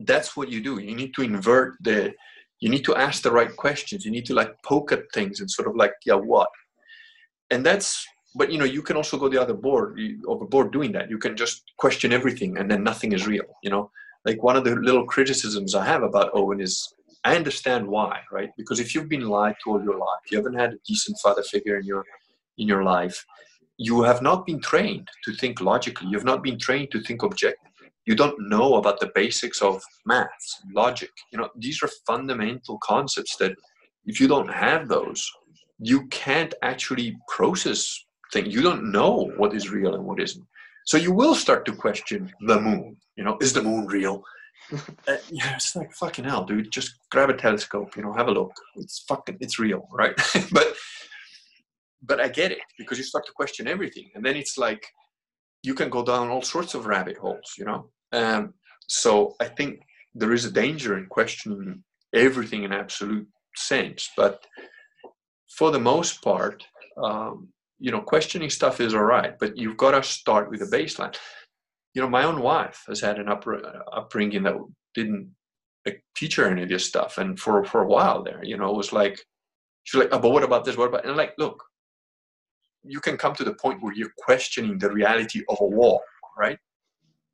that's what you do. You need to invert the, you need to ask the right questions. You need to like poke at things and sort of like, yeah, what? And that's, but you know, you can also go the other board, overboard doing that. You can just question everything and then nothing is real. You know, like one of the little criticisms I have about Owen is I understand why, right? Because if you've been lied to all your life, you haven't had a decent father figure in your in your life, you have not been trained to think logically. You've not been trained to think objectively. You don't know about the basics of maths, logic. You know, these are fundamental concepts that if you don't have those, you can't actually process things. You don't know what is real and what isn't. So you will start to question the moon. You know, is the moon real? <laughs> uh, yeah, it's like fucking hell, dude. Just grab a telescope, you know, have a look. It's fucking, it's real, right? <laughs> but, but I get it because you start to question everything, and then it's like you can go down all sorts of rabbit holes, you know. Um, so I think there is a danger in questioning everything in absolute sense, but for the most part, um, you know, questioning stuff is all right, but you've got to start with a baseline you know, my own wife has had an up, upbringing that didn't teach her any of this stuff. And for, for a while there, you know, it was like, she's like, oh, but what about this? What about, and I'm like, look, you can come to the point where you're questioning the reality of a wall, right?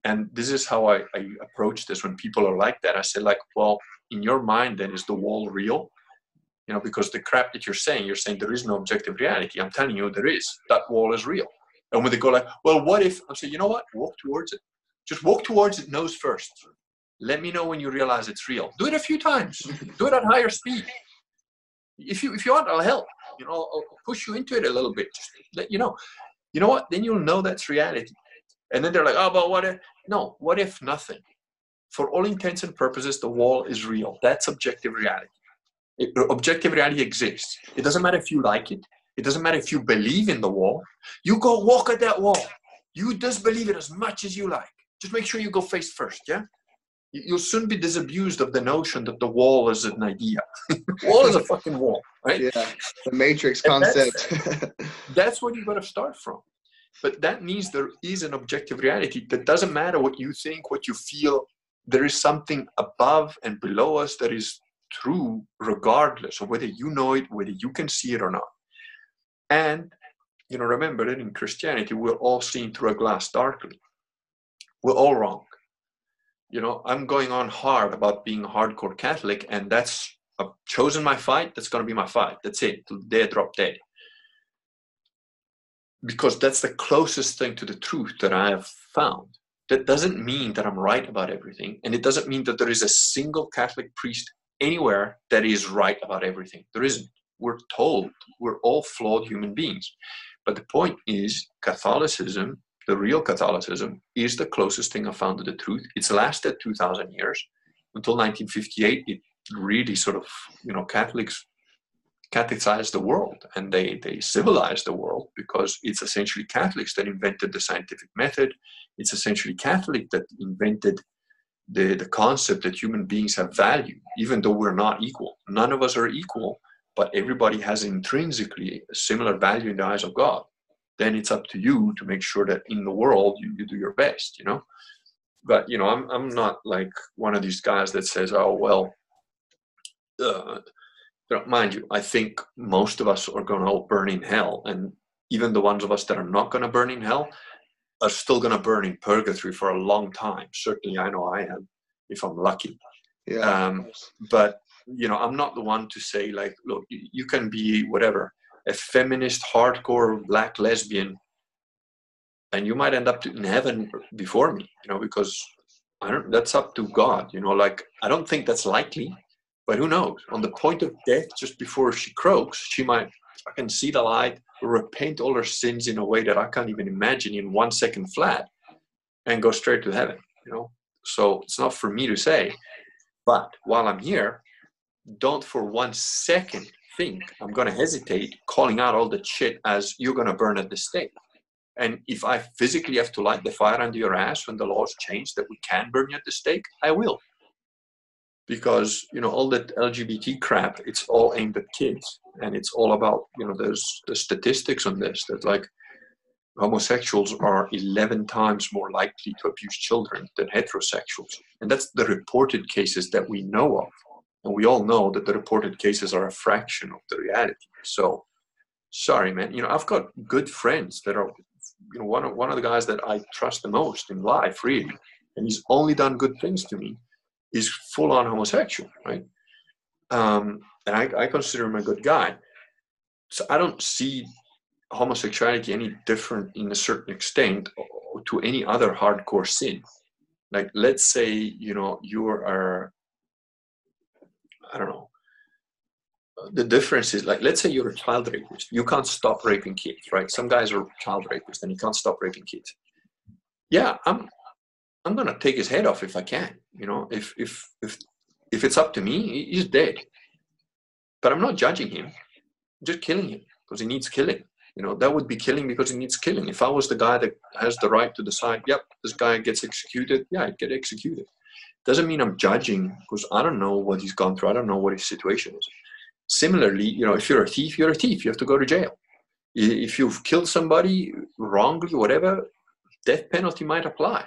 And this is how I, I approach this when people are like that. I say, like, well, in your mind, then is the wall real? You know, because the crap that you're saying, you're saying there is no objective reality. I'm telling you, there is. That wall is real. And when they go like, well, what if? I'm saying, you know what? Walk towards it. Just walk towards it nose first. Let me know when you realize it's real. Do it a few times. Do it at higher speed. If you if you want, I'll help. You know, I'll push you into it a little bit. Just let you know. You know what? Then you'll know that's reality. And then they're like, oh, but what if? No, what if nothing? For all intents and purposes, the wall is real. That's objective reality. It, objective reality exists. It doesn't matter if you like it. It doesn't matter if you believe in the wall. You go walk at that wall. You just believe it as much as you like. Just make sure you go face first, yeah? You'll soon be disabused of the notion that the wall is an idea. <laughs> wall is a fucking wall, right? Yeah, the matrix concept. That's, <laughs> that's where you've got to start from. But that means there is an objective reality that doesn't matter what you think, what you feel. There is something above and below us that is true, regardless of whether you know it, whether you can see it or not. And, you know, remember that in Christianity, we're all seen through a glass darkly. We're all wrong. You know, I'm going on hard about being a hardcore Catholic, and that's, I've chosen my fight, that's going to be my fight. That's it, till day drop dead. Because that's the closest thing to the truth that I have found. That doesn't mean that I'm right about everything, and it doesn't mean that there is a single Catholic priest anywhere that is right about everything. There isn't we're told we're all flawed human beings. But the point is, Catholicism, the real Catholicism, is the closest thing I found to the truth. It's lasted 2,000 years. Until 1958, it really sort of, you know, Catholics catechized the world and they, they civilized the world because it's essentially Catholics that invented the scientific method. It's essentially Catholic that invented the, the concept that human beings have value, even though we're not equal. None of us are equal but everybody has intrinsically a similar value in the eyes of God, then it's up to you to make sure that in the world you, you do your best, you know? But, you know, I'm, I'm not like one of these guys that says, oh, well, uh, you know, mind you, I think most of us are going to burn in hell. And even the ones of us that are not going to burn in hell are still going to burn in purgatory for a long time. Certainly, I know I am, if I'm lucky. Yeah. Um, but you know i'm not the one to say like look you can be whatever a feminist hardcore black lesbian and you might end up in heaven before me you know because i don't that's up to god you know like i don't think that's likely but who knows on the point of death just before she croaks she might i can see the light repent all her sins in a way that i can't even imagine in one second flat and go straight to heaven. You know, so it's not for me to say. But while I'm here, don't for one second think I'm going to hesitate calling out all the shit as you're going to burn at the stake. And if I physically have to light the fire under your ass when the laws change that we can burn you at the stake, I will. Because you know all that LGBT crap, it's all aimed at kids, and it's all about you know there's the statistics on this that like homosexuals are 11 times more likely to abuse children than heterosexuals, and that's the reported cases that we know of. And we all know that the reported cases are a fraction of the reality. So, sorry, man. You know, I've got good friends that are, you know, one of one of the guys that I trust the most in life, really, and he's only done good things to me. He's full on homosexual, right? Um, and I, I consider him a good guy. So I don't see homosexuality any different in a certain extent to any other hardcore sin. Like, let's say, you know, you are I don't know. The difference is like, let's say you're a child rapist. You can't stop raping kids, right? Some guys are child rapists and you can't stop raping kids. Yeah, I'm, I'm gonna take his head off if I can. You know, if if if if it's up to me, he's dead. But I'm not judging him. I'm just killing him because he needs killing. You know, that would be killing because he needs killing. If I was the guy that has the right to decide, yep, this guy gets executed, yeah, I'd get executed. Doesn't mean I'm judging because I don't know what he's gone through. I don't know what his situation is. Similarly, you know, if you're a thief, you're a thief. You have to go to jail. If you've killed somebody wrongly, whatever, death penalty might apply.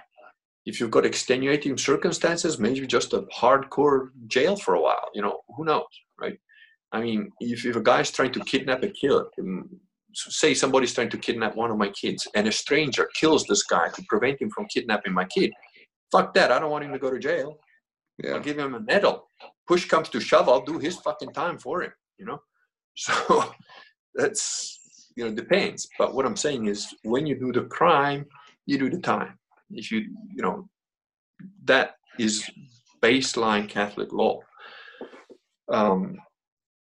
If you've got extenuating circumstances, maybe just a hardcore jail for a while. You know, who knows, right? I mean, if, if a guy's trying to kidnap a kid, um, say somebody's trying to kidnap one of my kids, and a stranger kills this guy to prevent him from kidnapping my kid, Fuck that. I don't want him to go to jail. Yeah. I'll give him a medal. Push comes to shove, I'll do his fucking time for him, you know? <laughs> So that's, you know, depends. But what I'm saying is when you do the crime, you do the time. If you, you know, that is baseline Catholic law. Um,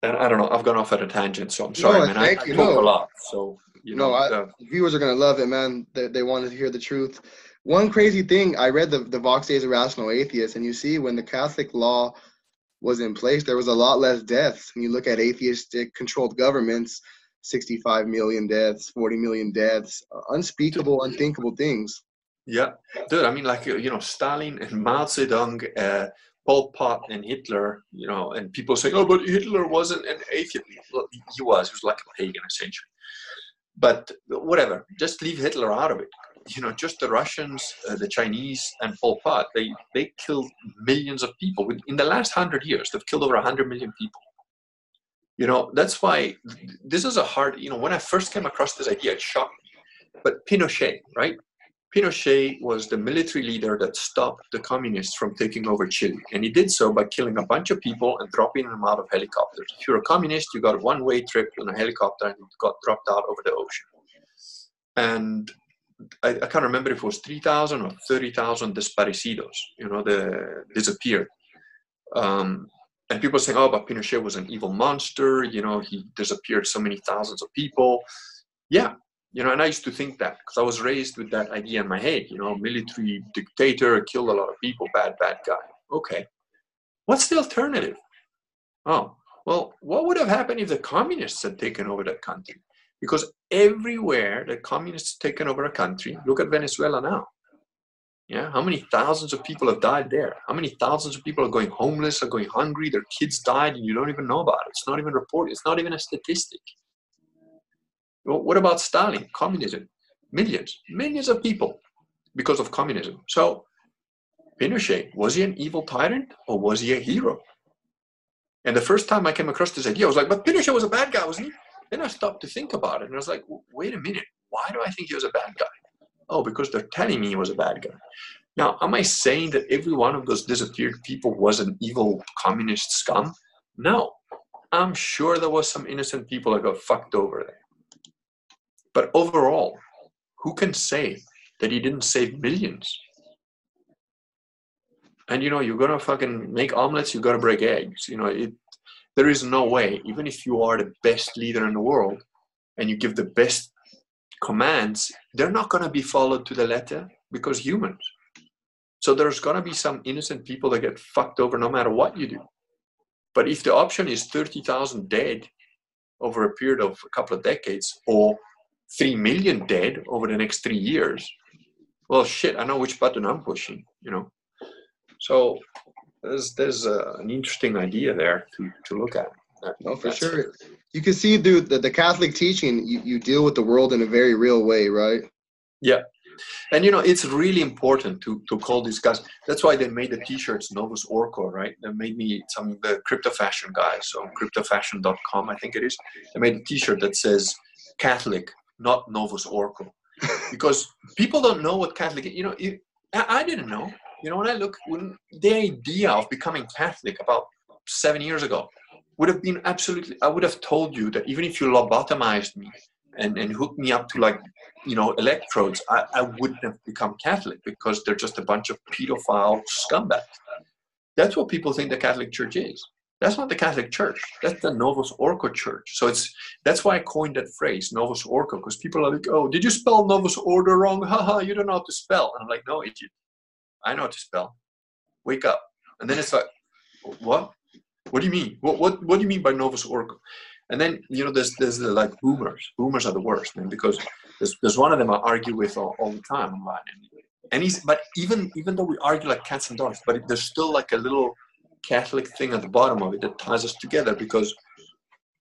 and I don't know, I've gone off at a tangent, so I'm sorry, no, man. I, I talk no. a lot, so you know. No, I, uh, viewers are gonna love it, man. They, they wanted to hear the truth. One crazy thing, I read the, the Vox Days of Rational Atheists, and you see when the Catholic law was in place, there was a lot less deaths. When you look at atheistic controlled governments, 65 million deaths, 40 million deaths, unspeakable, unthinkable things. Yeah, dude. I mean, like you know, Stalin and Mao Zedong, uh, Pol Pot and Hitler. You know, and people say, "Oh, but Hitler wasn't an atheist." He was. He was like a pagan, essentially. But whatever, just leave Hitler out of it you know, just the Russians, uh, the Chinese, and Pol Pot, they, they killed millions of people. In the last hundred years, they've killed over 100 million people. You know, that's why this is a hard, you know, when I first came across this idea, it shocked me. But Pinochet, right? Pinochet was the military leader that stopped the communists from taking over Chile. And he did so by killing a bunch of people and dropping them out of helicopters. If you're a communist, you got a one way trip on a helicopter and you got dropped out over the ocean. And I, I, can't remember if it was 3,000 or 30,000 desaparecidos, you know, the disappeared. Um, and people saying, oh, but Pinochet was an evil monster, you know, he disappeared so many thousands of people. Yeah, you know, and I used to think that because I was raised with that idea in my head, you know, military dictator, killed a lot of people, bad, bad guy. Okay. What's the alternative? Oh, well, what would have happened if the communists had taken over that country? Because everywhere the communists have taken over a country, look at Venezuela now. Yeah, how many thousands of people have died there? How many thousands of people are going homeless, are going hungry, their kids died, and you don't even know about it. It's not even reported, it's not even a statistic. Well, what about Stalin? Communism. Millions, millions of people because of communism. So, Pinochet, was he an evil tyrant or was he a hero? And the first time I came across this idea, I was like, but Pinochet was a bad guy, wasn't he? Then I stopped to think about it and I was like, wait a minute, why do I think he was a bad guy? Oh, because they're telling me he was a bad guy. Now, am I saying that every one of those disappeared people was an evil communist scum? No. I'm sure there was some innocent people that got fucked over there. But overall, who can say that he didn't save millions? And you know, you're gonna fucking make omelets, you gotta break eggs. You know, it there is no way, even if you are the best leader in the world and you give the best commands, they're not going to be followed to the letter. because humans. So there's going to be some innocent people that get fucked over no matter what you do. But if the option is 30,000 dead over a period of a couple of decades or 3 million dead over the next three years, well, shit, I know which button I'm pushing, you know. So there's, there's an interesting idea there to, to look at. No, for sure. You can see through the, the Catholic teaching, you, you deal with the world in a very real way, right? Yeah, and you know, it's really important to, to call these guys. That's why they made the t-shirts Novus Orcus, right? They made me some of the crypto fashion guys, so cryptofashion.com, I think it is. They made a t-shirt that says Catholic, not Novus Orcus. <laughs> because people don't know what Catholic is. You know, it, I, I didn't know. You know, when I look, when the idea of becoming Catholic about seven years ago would have been absolutely, I would have told you that even if you lobotomized me and, and hooked me up to like you know electrodes I, I wouldn't have become catholic because they're just a bunch of pedophile scumbags. That's what people think the catholic church is. That's not the catholic church. That's the novus ordo church. So it's that's why i coined that phrase novus ordo because people are like oh did you spell novus ordo wrong? <laughs> Haha you don't know how to spell. And i'm like no idiot i know how to spell wake up and then it's like what what do you mean what what, what do you mean by novus ordo and then you know there's there's the like boomers. Boomers are the worst, man, because there's there's one of them I argue with all, all the time online. And he's but even even though we argue like cats and dogs, but there's still like a little Catholic thing at the bottom of it that ties us together because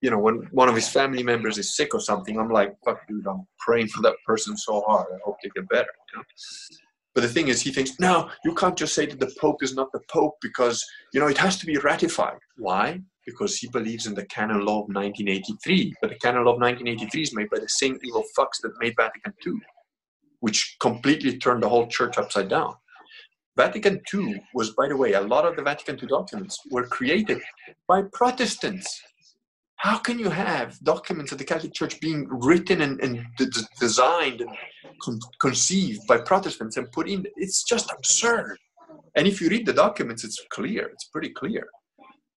you know when one of his family members is sick or something, I'm like, fuck dude, I'm praying for that person so hard. I hope they get better. You know? But the thing is, he thinks, no, you can't just say that the Pope is not the Pope because, you know, it has to be ratified. Why? because he believes in the canon law of 1983. But the canon law of 1983 is made by the same evil fucks that made Vatican II, which completely turned the whole church upside down. Vatican II was, by the way, a lot of the Vatican II documents were created by Protestants. How can you have documents of the Catholic Church being written and, and d- designed and con- conceived by Protestants and put in? It's just absurd. And if you read the documents, it's clear. It's pretty clear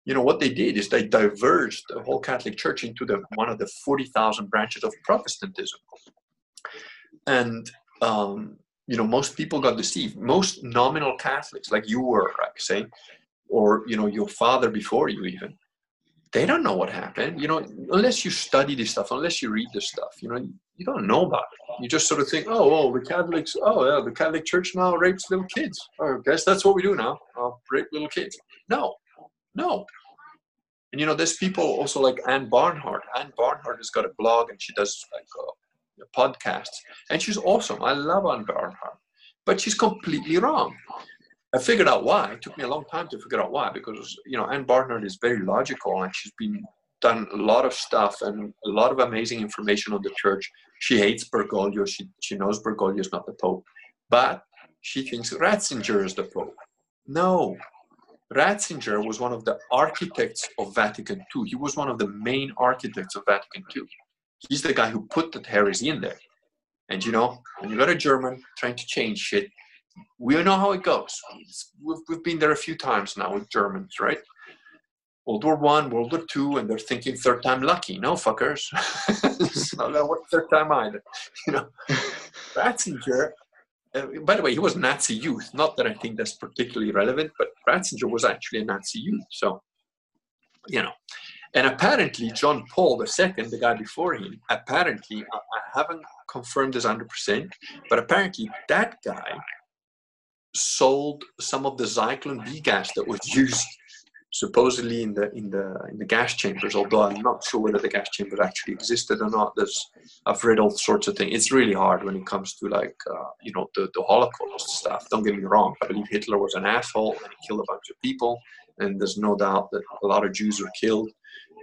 you know what they did is they diverged the whole Catholic Church into the one of the forty thousand branches of Protestantism, and um, you know most people got deceived. Most nominal Catholics, like you were, like say, or you know your father before you even, they don't know what happened. You know, unless you study this stuff, unless you read this stuff, you know, you don't know about it. You just sort of think, oh, oh, the Catholics, oh yeah, the Catholic Church now rapes little kids. Oh, I guess that's what we do now, uh, rape little kids. No, no, and you know, there's people also like Ann Barnhardt Ann Barnhardt has got a blog and she does like uh, podcasts, and she's awesome. I love Ann Barnhardt but she's completely wrong. I figured out why. It took me a long time to figure out why because you know Ann Barnhardt is very logical and she's been done a lot of stuff and a lot of amazing information on the church. She hates Bergoglio. She she knows Bergoglio is not the Pope, but she thinks Ratzinger is the Pope. No, Ratzinger was one of the architects of Vatican II. He was one of the main architects of Vatican II. He's the guy who put the heresy in there. And you know, when you got a German trying to change shit, we know how it goes. We've, we've been there a few times now with Germans, right? World War One, World War Two, and they're thinking third time lucky. No fuckers, it's not work third time either. <laughs> You know, Ratzinger uh, by the way, he was Nazi youth. Not that I think that's particularly relevant, but Ratzinger was actually a Nazi youth. So, you know, and apparently John Paul II, the guy before him, apparently I, I haven't confirmed this 100%, but apparently that guy sold some of the Zyklon B gas that was used supposedly in the in the in the gas chambers although i'm not sure whether the gas chambers actually existed or not. There's i've read all sorts of things. It's really hard when it comes to like uh, you know the, the holocaust stuff. Don't get me wrong. I believe hitler was an asshole and he killed a bunch of people and there's no doubt that a lot of jews were killed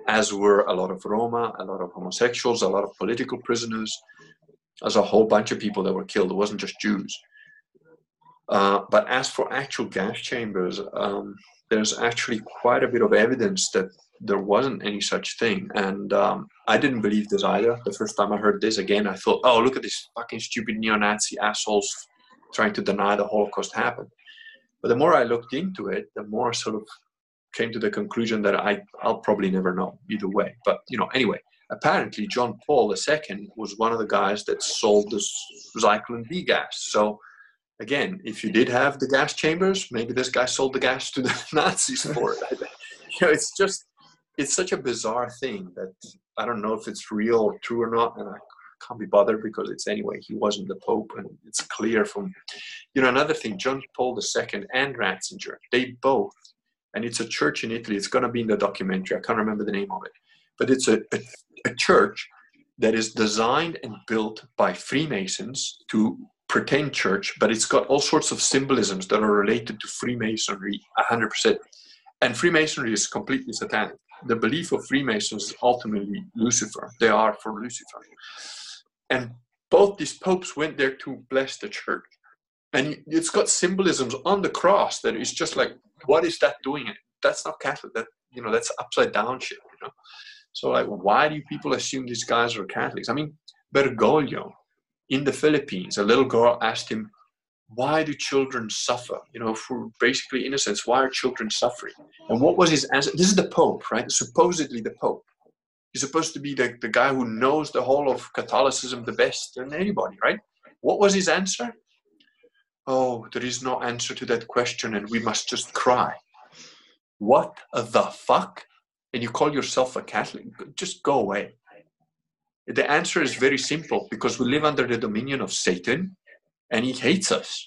as were a lot of roma a lot of homosexuals a lot of political prisoners. There's a whole bunch of people that were killed. It wasn't just jews uh, but as for actual gas chambers um, there's actually quite a bit of evidence that there wasn't any such thing. And um, I didn't believe this either. The first time I heard this again, I thought, oh, look at these fucking stupid neo Nazi assholes trying to deny the Holocaust happened. But the more I looked into it, the more I sort of came to the conclusion that I, I'll probably never know either way. But, you know, anyway, apparently John Paul II was one of the guys that sold this Zyklon B gas. So again, if you did have the gas chambers, maybe this guy sold the gas to the <laughs> Nazis for it. you know, it's just it's such a bizarre thing that I don't know if it's real or true or not, and I can't be bothered because it's anyway he wasn't the Pope, and it's clear from you know another thing. John Paul II and Ratzinger, they both, and it's a church in Italy. It's going to be in the documentary. I can't remember the name of it, but it's a, a, a church that is designed and built by Freemasons to pretend church, but it's got all sorts of symbolisms that are related to Freemasonry 100%. And Freemasonry is completely satanic. The belief of Freemasons is ultimately Lucifer. They are for Lucifer. And both these popes went there to bless the church. And it's got symbolisms on the cross that is just like, what is that doing? That's not Catholic. That you know, that's upside down shit. You know. So like, why do people assume these guys are Catholics? I mean, Bergoglio in the Philippines, a little girl asked him, why do children suffer? You know, for basically innocence, why are children suffering? And what was his answer? This is the Pope, right? Supposedly the Pope. He's supposed to be the, the guy who knows the whole of Catholicism the best than anybody, right? What was his answer? Oh, there is no answer to that question, and we must just cry. What the fuck? And you call yourself a Catholic? Just go away. The answer is very simple because we live under the dominion of Satan and he hates us.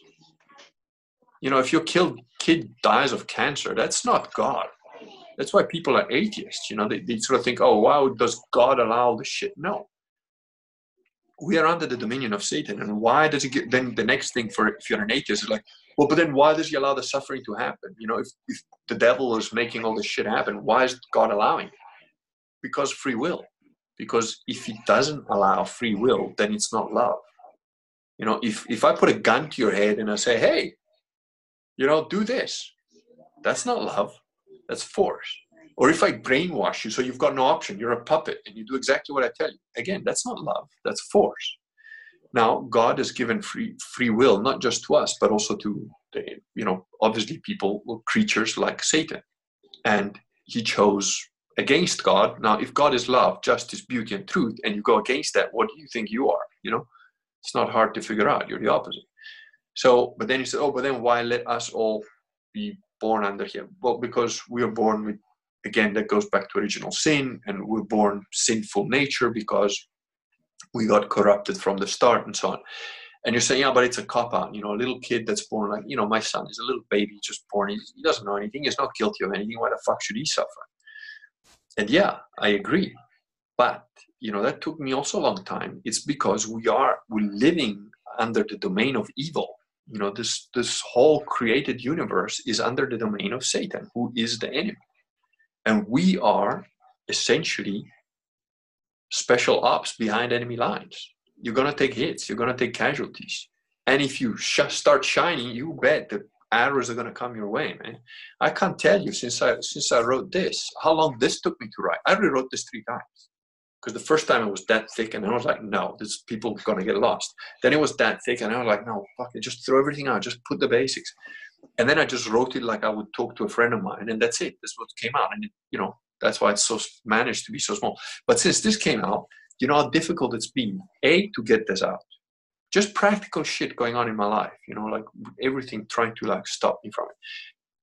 You know, if your kid dies of cancer, that's not God. That's why people are atheists. You know, they, they sort of think, oh, wow, does God allow this shit? No. We are under the dominion of Satan. And why does he get, then the next thing for if you're an atheist is like, well, but then why does he allow the suffering to happen? You know, if, if the devil is making all this shit happen, why is God allowing it? Because free will. Because if it doesn't allow free will, then it's not love. You know, if, if I put a gun to your head and I say, hey, you know, do this, that's not love, that's force. Or if I brainwash you so you've got no option, you're a puppet and you do exactly what I tell you. Again, that's not love, that's force. Now, God has given free free will not just to us, but also to the, you know, obviously people, creatures like Satan, and He chose against God. Now, if God is love, justice, beauty, and truth, and you go against that, what do you think you are? You know, it's not hard to figure out. You're the opposite. So, but then you said, oh, but then why let us all be born under Him? Well, because we are born with, again, that goes back to original sin, and we're born sinful nature because we got corrupted from the start and so on. And you're saying, yeah, but it's a cop out. You know, a little kid that's born like, you know, my son is a little baby just born. He, he doesn't know anything. He's not guilty of anything. Why the fuck should he suffer? And yeah, I agree. But, you know, that took me also a long time. It's because we are, we're living under the domain of evil. You know, this, this whole created universe is under the domain of Satan, who is the enemy. And we are essentially special ops behind enemy lines. You're to take hits, you're to take casualties. And if you sh- start shining, you bet the arrows are going to come your way, man. I can't tell you since I since I wrote this how long this took me to write. I rewrote this three times because the first time it was that thick, and I was like, no, this people are going to get lost. Then it was that thick, and I was like, no, fuck it, just throw everything out, just put the basics. And then I just wrote it like I would talk to a friend of mine, and that's it. That's what came out, and it, you know that's why it's so managed to be so small. But since this came out, you know how difficult it's been. A to get this out, just practical shit going on in my life. You know, like everything trying to like stop me from it.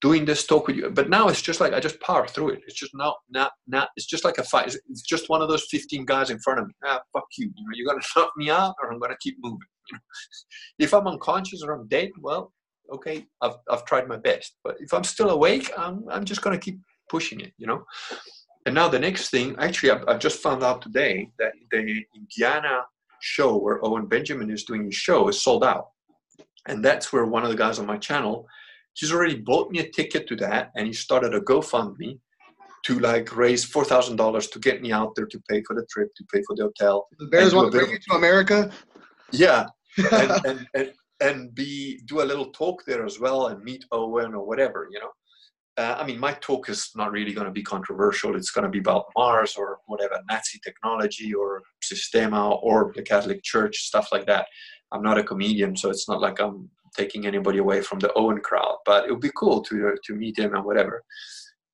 Doing this talk with you, but now it's just like I just power through it. It's just not, not, not. It's just like a fight. It's just one of those fifteen guys in front of me. Ah, fuck you. You know, you're gonna <laughs> knock me out, or I'm gonna keep moving. You know? <laughs> if I'm unconscious or I'm dead, well, okay, I've I've tried my best. But if I'm still awake, I'm I'm just gonna keep pushing it, you know. And now the next thing, actually, I've, I've just found out today that the Indiana show where Owen Benjamin is doing his show is sold out, and that's where one of the guys on my channel, he's already bought me a ticket to that, and he started a GoFundMe to like raise four thousand dollars to get me out there to pay for the trip, to pay for the hotel. The Bears want to bring you to America. Yeah, and, <laughs> and, and and be do a little talk there as well and meet Owen or whatever, you know uh, I mean, my talk is not really going to be controversial. It's going to be about Mars or whatever, Nazi technology or Systema or the Catholic Church, stuff like that. I'm not a comedian, so it's not like I'm taking anybody away from the Owen crowd, but it would be cool to, to meet him and whatever.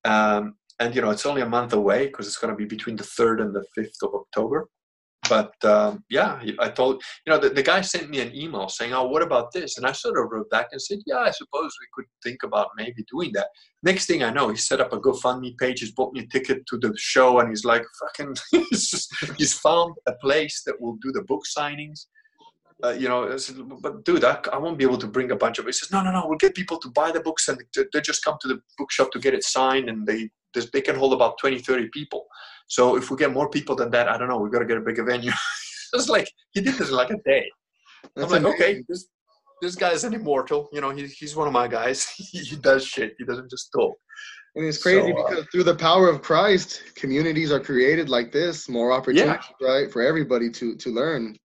Um, and, you know, it's only a month away because it's going to be between the 3rd and the 5th of October. But um, yeah, I told you know the, the guy sent me an email saying, "Oh, what about this?" And I sort of wrote back and said, "Yeah, I suppose we could think about maybe doing that." Next thing I know, he set up a GoFundMe page. He's bought me a ticket to the show, and he's like, "Fucking," <laughs> he's, just, he's found a place that will do the book signings. Uh, you know, said, but dude, I, I, won't be able to bring a bunch of. He says, no, no, no, we'll get people to buy the books and they just come to the bookshop to get it signed, and they they can hold about 20, 30 people. So if we get more people than that, I don't know, we've got to get a bigger venue. <laughs> it's like he did this in like a day. That's I'm like, amazing. okay, this this guy's an immortal. You know, he, he's one of my guys. <laughs> he does shit. He doesn't just talk. And it's crazy so, uh, because through the power of Christ, communities are created like this, more opportunities, yeah. right, for everybody to to learn.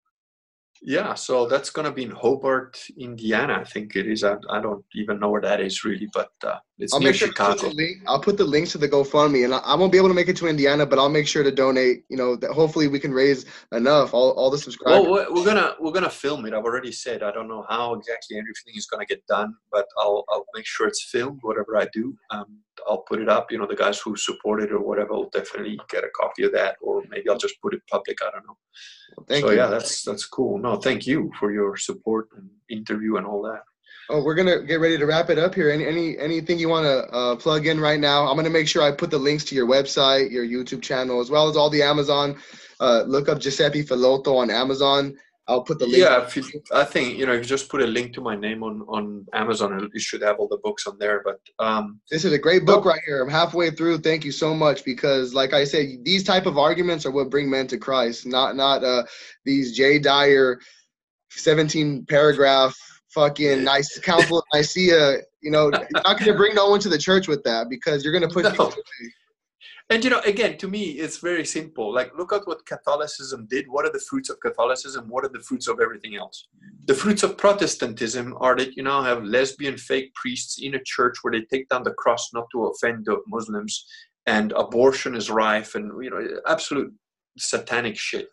Yeah, so that's going to be in Hobart, Indiana. I think it is. I, I don't even know where that is really, but uh, it's I'll near sure Chicago. Link, I'll put the links to the GoFundMe, and I, I, won't be able to make it to Indiana, but I'll make sure to donate. You know, that hopefully we can raise enough. All, all the subscribers. Well, we're gonna we're gonna film it. I've already said I don't know how exactly everything is gonna get done, but I'll I'll make sure it's filmed. Whatever I do, um, I'll put it up. You know, the guys who support it or whatever will definitely get a copy of that, or maybe I'll just put it public. I don't know. Thank so you. yeah, that's that's cool. No, thank you for your support and interview and all that. Oh, we're gonna get ready to wrap it up here. Any any anything you want to uh, plug in right now? I'm gonna make sure I put the links to your website, your YouTube channel, as well as all the Amazon. Uh, look up Giuseppe Filotto on Amazon. I'll put the link. Yeah, you, I think you know if you just put a link to my name on on Amazon, you should have all the books on there. But um, this is a great book right here. I'm halfway through. Thank you so much because, like I said, these type of arguments are what bring men to Christ, not not uh, these Jay Dyer, 17 paragraph fucking nice council of Nicaea. You know, you're not going to bring no one to the church with that because you're going to put. No and you know again to me it's very simple. Like look at what catholicism did. What are the fruits of catholicism? What are the fruits of everything else? The fruits of protestantism are that you now have lesbian fake priests in a church where they take down the cross not to offend the muslims and abortion is rife and you know absolute satanic shit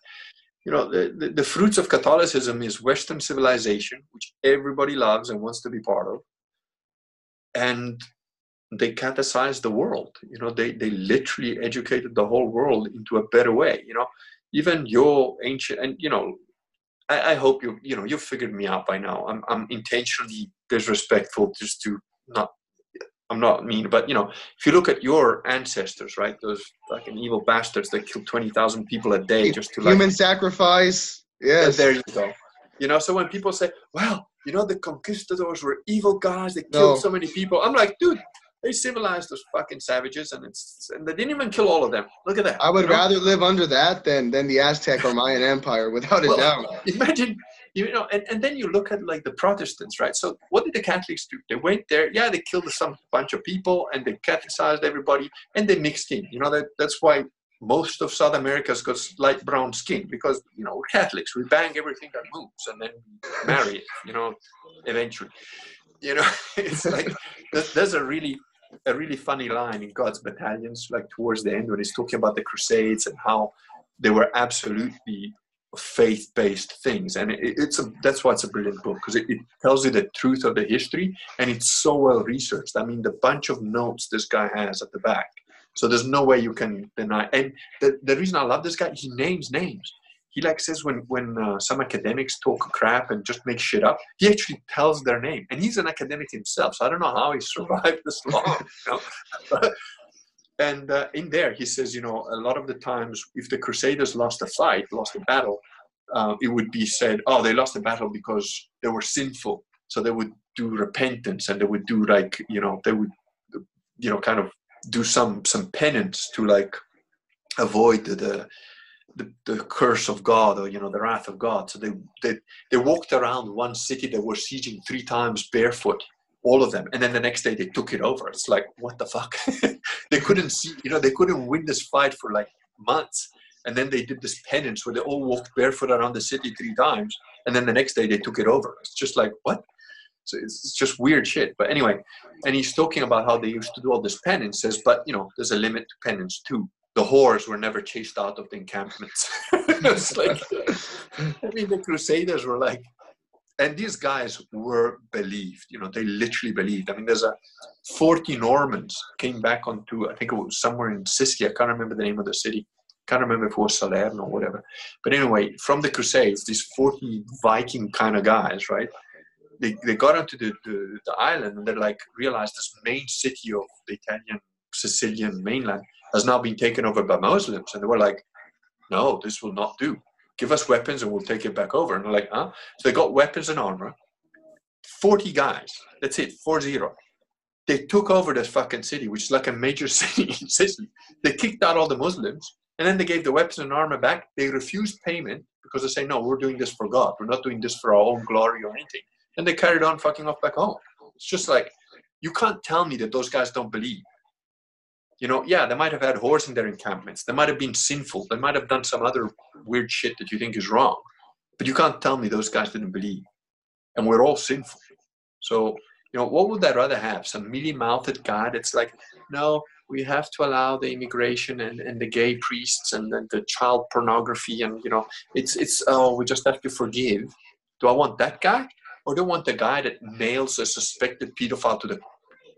you know the, the, the fruits of catholicism is western civilization which everybody loves and wants to be part of. And they catechized the world you know they they literally educated the whole world into a better way you know. Even your ancient and you know I, I, hope you you know you figured me out by now. I'm i'm intentionally disrespectful just to not i'm not mean but you know if you look at your ancestors right those fucking evil bastards that kill 20,000 people a day just to human like, sacrifice yes there you go you know so when people say well you know the conquistadors were evil guys they killed no. so many people i'm like dude they civilized those fucking savages, and it's and they didn't even kill all of them. Look at that. I would rather live under that than than the Aztec or Mayan Empire, without a well, doubt. <laughs> Imagine, you know, and, and then you look at like the Protestants, right? So what did the Catholics do? They went there, yeah, they killed some bunch of people, and they catechized everybody, and they mixed in. You know that that's why most of South America's got light brown skin because you know we're Catholics. We bang everything that moves, and then marry it. You know, eventually. You know, <laughs> it's like there's a really a really funny line in God's Battalions, like towards the end when he's talking about the Crusades and how they were absolutely faith-based things, and it, it's a that's why it's a brilliant book because it, it, tells you the truth of the history, and it's so well researched. I mean, the bunch of notes this guy has at the back, so there's no way you can deny. And the the reason I love this guy, he names names he like says when when uh, some academics talk crap and just make shit up, he actually tells their name, and he's an academic himself. So I don't know how he <laughs> survived this long. You know? <laughs> and uh, in there, he says, you know, a lot of the times, if the Crusaders lost a fight, lost a battle, uh, it would be said, oh, they lost the battle because they were sinful. So they would do repentance, and they would do like, you know, they would, you know, kind of do some some penance to like avoid the the, the curse of God or you know the wrath of God. So they they they walked around one city that were sieging three times barefoot, all of them, and then the next day they took it over. It's like what the fuck? <laughs> they couldn't see, you know, they couldn't win this fight for like months, and then they did this penance where they all walked barefoot around the city three times, and then the next day they took it over. It's just like what? So it's just weird shit. But anyway, and he's talking about how they used to do all this penance. Says, but you know, there's a limit to penance too the whores were never chased out of the encampments. <laughs> it's like, <laughs> I mean, the Crusaders were like, and these guys were believed. You know, they literally believed. I mean, there's a 40 Normans came back onto, I think it was somewhere in Sicily. I can't remember the name of the city. Can't remember if it was Salerno or whatever. But anyway, from the Crusades, these 40 Viking kind of guys, right? They, they got onto the, the, the island and they like realized this main city of the Italian Sicilian mainland has now been taken over by Muslims. And they were like, no, this will not do. Give us weapons and we'll take it back over. And they're like, huh? So they got weapons and armor. 40 guys. That's it, 4 0 they took over this fucking city, which is like a major <laughs> city in Sicily. They kicked out all the Muslims, and then they gave the weapons and armor back. They refused payment because they say, no, we're doing this for God. We're not doing this for our own glory or anything. And they carried on fucking off back home. It's just like, you can't tell me that those guys don't believe. You know, yeah, they might have had whores in their encampments. They might have been sinful. They might have done some other weird shit that you think is wrong. But you can't tell me those guys didn't believe. And we're all sinful. So you know, what would I rather have? Some mealy-mouthed guy that's like, no, we have to allow the immigration and, and the gay priests and, and the child pornography and you know, it's it's oh, we just have to forgive. Do I want that guy, or do I want the guy that nails a suspected pedophile to the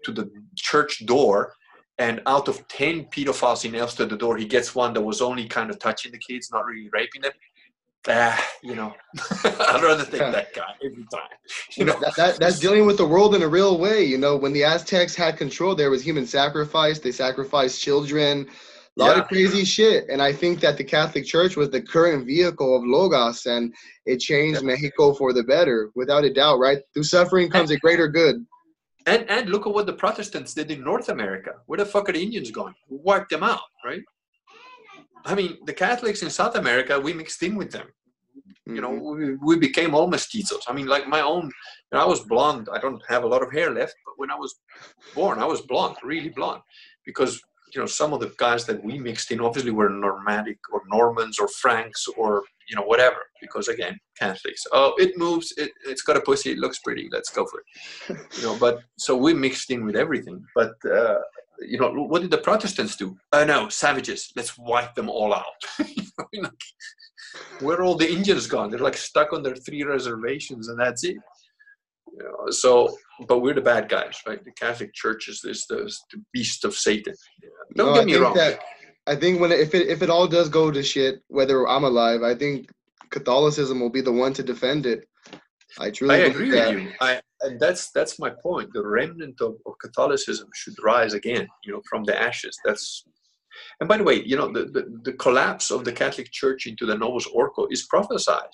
to the church door and out of 10 pedophiles he nails to the door, he gets one that was only kind of touching the kids, not really raping them ah, you know, <laughs> I'd rather take that guy every time. You know, that, that, that's dealing with the world in a real way. You know, when the Aztecs had control, there was human sacrifice. They sacrificed children, a lot yeah. of crazy shit. And I think that the Catholic Church was the current vehicle of Logos, and it changed yeah. Mexico for the better, without a doubt. Right through suffering comes a greater good. And and look at what the Protestants did in North America. Where the fuck are the Indians going? Wiped them out, right? I mean, the Catholics in South America, we mixed in with them. You know, mm-hmm. we, we became all mestizos. I mean, like my own, you know, I was blonde. I don't have a lot of hair left, but when I was born, I was blonde, really blonde, because you know some of the guys that we mixed in obviously were Normandic or Normans or Franks or you know whatever. Because again, Catholics. Oh, it moves. It, it's got a pussy. It looks pretty. Let's go for it. you know, but so we mixed in with everything. But uh, you know, what did the Protestants do? Uh, no, savages. Let's wipe them all out. <laughs> you know, where are all the Indians gone? They're like stuck on their three reservations, and that's it. You know, so, but we're the bad guys, right? The Catholic Church is this the, the beast of Satan. Don't no, get me wrong. That, I think when if it if it all does go to shit, whether I'm alive, I think Catholicism will be the one to defend it. I truly I agree that. with you. I, and that's that's my point. The remnant of, of Catholicism should rise again, you know, from the ashes. That's and by the way, you know, the, the, the collapse of the Catholic Church into the Novus Ordo is prophesied.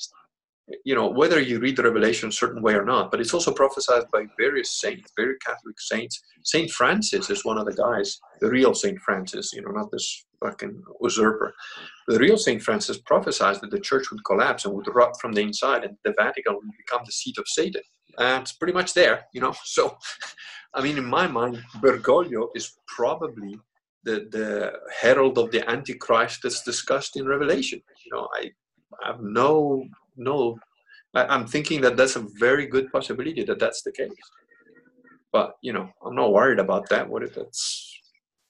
You know, whether you read the Revelation a certain way or not, but it's also prophesied by various saints, very Catholic saints. Saint Francis is one of the guys, the real Saint Francis, you know, not this fucking usurper. The real Saint Francis prophesied that the church would collapse and would rot from the inside, and the Vatican would become the seat of Satan. And it's pretty much there, you know. <laughs> So, I mean, in my mind, Bergoglio is probably the, the herald of the Antichrist that's discussed in Revelation. You know, I, I have no, no, I, am thinking that that's a very good possibility that that's the case. But, you know, I'm not worried about that. What if it's,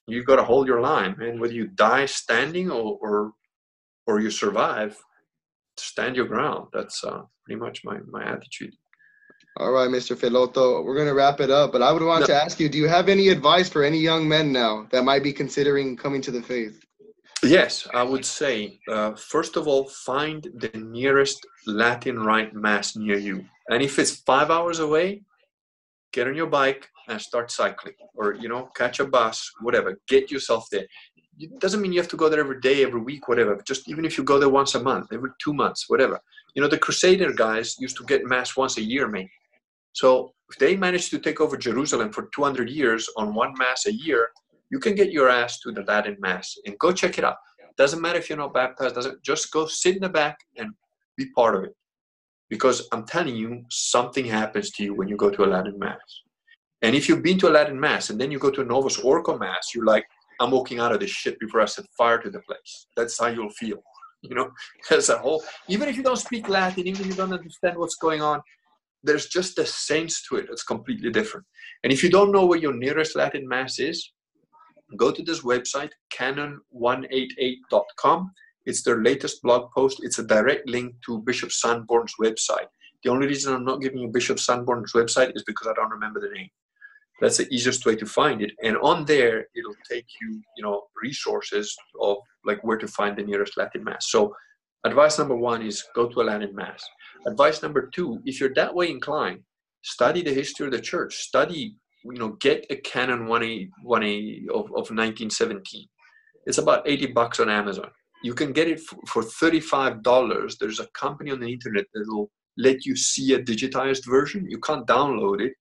you've got to hold your line, man. Whether you die standing or, or, or you survive, stand your ground. That's uh, pretty much my, my attitude. All right, Mr. Filotto, we're going to wrap it up, but I would want no. to ask you do you have any advice for any young men now that might be considering coming to the faith? Yes, I would say, uh, first of all, find the nearest Latin Rite Mass near you. And if it's five hours away, get on your bike and start cycling or, you know, catch a bus, whatever. Get yourself there. It doesn't mean you have to go there every day, every week, whatever. Just even if you go there once a month, every two months, whatever. You know, the Crusader guys used to get Mass once a year, maybe so if they managed to take over Jerusalem for 200 years on one mass a year, you can get your ass to the Latin mass and go check it out. Doesn't matter if you're not baptized. Doesn't just go sit in the back and be part of it. Because I'm telling you, something happens to you when you go to a Latin mass. And if you've been to a Latin mass and then you go to a Novus Ordo mass, you're like, I'm walking out of this shit before I set fire to the place. That's how you'll feel. <laughs> You know, <laughs> as a whole, even if you don't speak Latin, even if you don't understand what's going on, there's just a sense to it that's completely different. And if you don't know where your nearest Latin Mass is, go to this website, canon188.com. It's their latest blog post. It's a direct link to Bishop Sanborn's website. The only reason I'm not giving you Bishop Sanborn's website is because I don't remember the name. That's the easiest way to find it. And on there, it'll take you, you know, resources of like where to find the nearest Latin mass. So, advice number one is go to a Latin mass. Advice number two, if you're that way inclined, study the history of the church. Study, you know, get a Canon 1A, 1A of, of 1917. It's about 80 bucks on Amazon. You can get it for, for $35. There's a company on the internet that'll let you see a digitized version. You can't download it,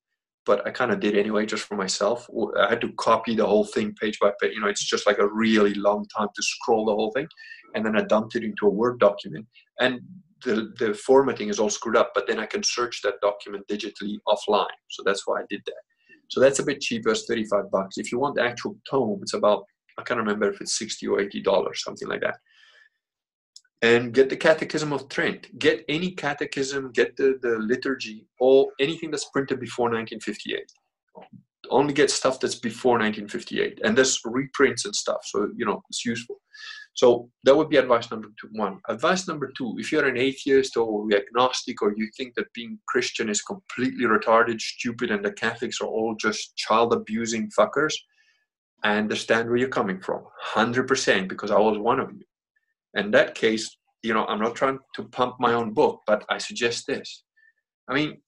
but I kind of did anyway, just for myself. I had to copy the whole thing page by page. You know, it's just like a really long time to scroll the whole thing, and then I dumped it into a Word document. And the the formatting is all screwed up, but then I can search that document digitally offline. So that's why I did that. So that's a bit cheaper, it's 35 bucks. If you want the actual tome, it's about I can't remember if it's 60 or 80 dollars, something like that and get the Catechism of Trent. Get any catechism, get the, the liturgy, or anything that's printed before 1958. Only get stuff that's before 1958. And there's reprints and stuff, so you know it's useful. So that would be advice number two, one. Advice number two, if you're an atheist or agnostic or you think that being Christian is completely retarded, stupid, and the Catholics are all just child abusing fuckers, I understand where you're coming from. 100% because I was one of you in that case, you know, I'm not trying to pump my own book, but I suggest this. I mean,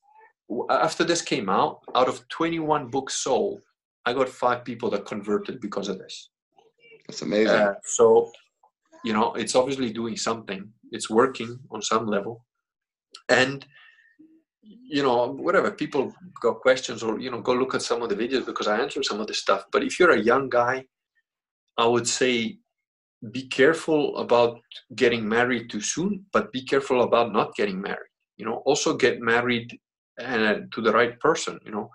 after this came out, out of 21 books sold, I got five people that converted because of this. That's amazing. Uh, so, you know, it's obviously doing something. It's working on some level, and you know, whatever people got questions or you know, go look at some of the videos because I answer some of the stuff. But if you're a young guy, I would say be careful about getting married too soon, but be careful about not getting married. You know, also get married uh, to the right person. You know,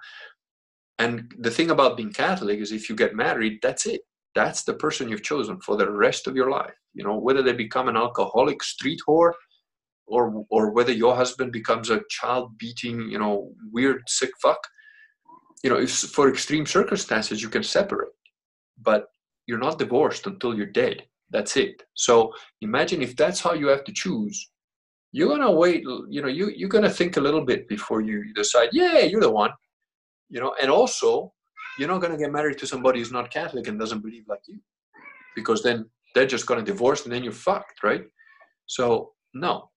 and the thing about being Catholic is if you get married, that's it. That's the person you've chosen for the rest of your life. You know, whether they become an alcoholic street whore, or or whether your husband becomes a child beating, you know, weird sick fuck. You know, if for extreme circumstances you can separate, but you're not divorced until you're dead that's it. So imagine if that's how you have to choose, you're gonna wait. You know, you you're gonna think a little bit before you decide. Yeah, you're the one. You know, and also you're not gonna get married to somebody who's not Catholic and doesn't believe like you, because then they're just gonna divorce and then you're fucked, right? So no,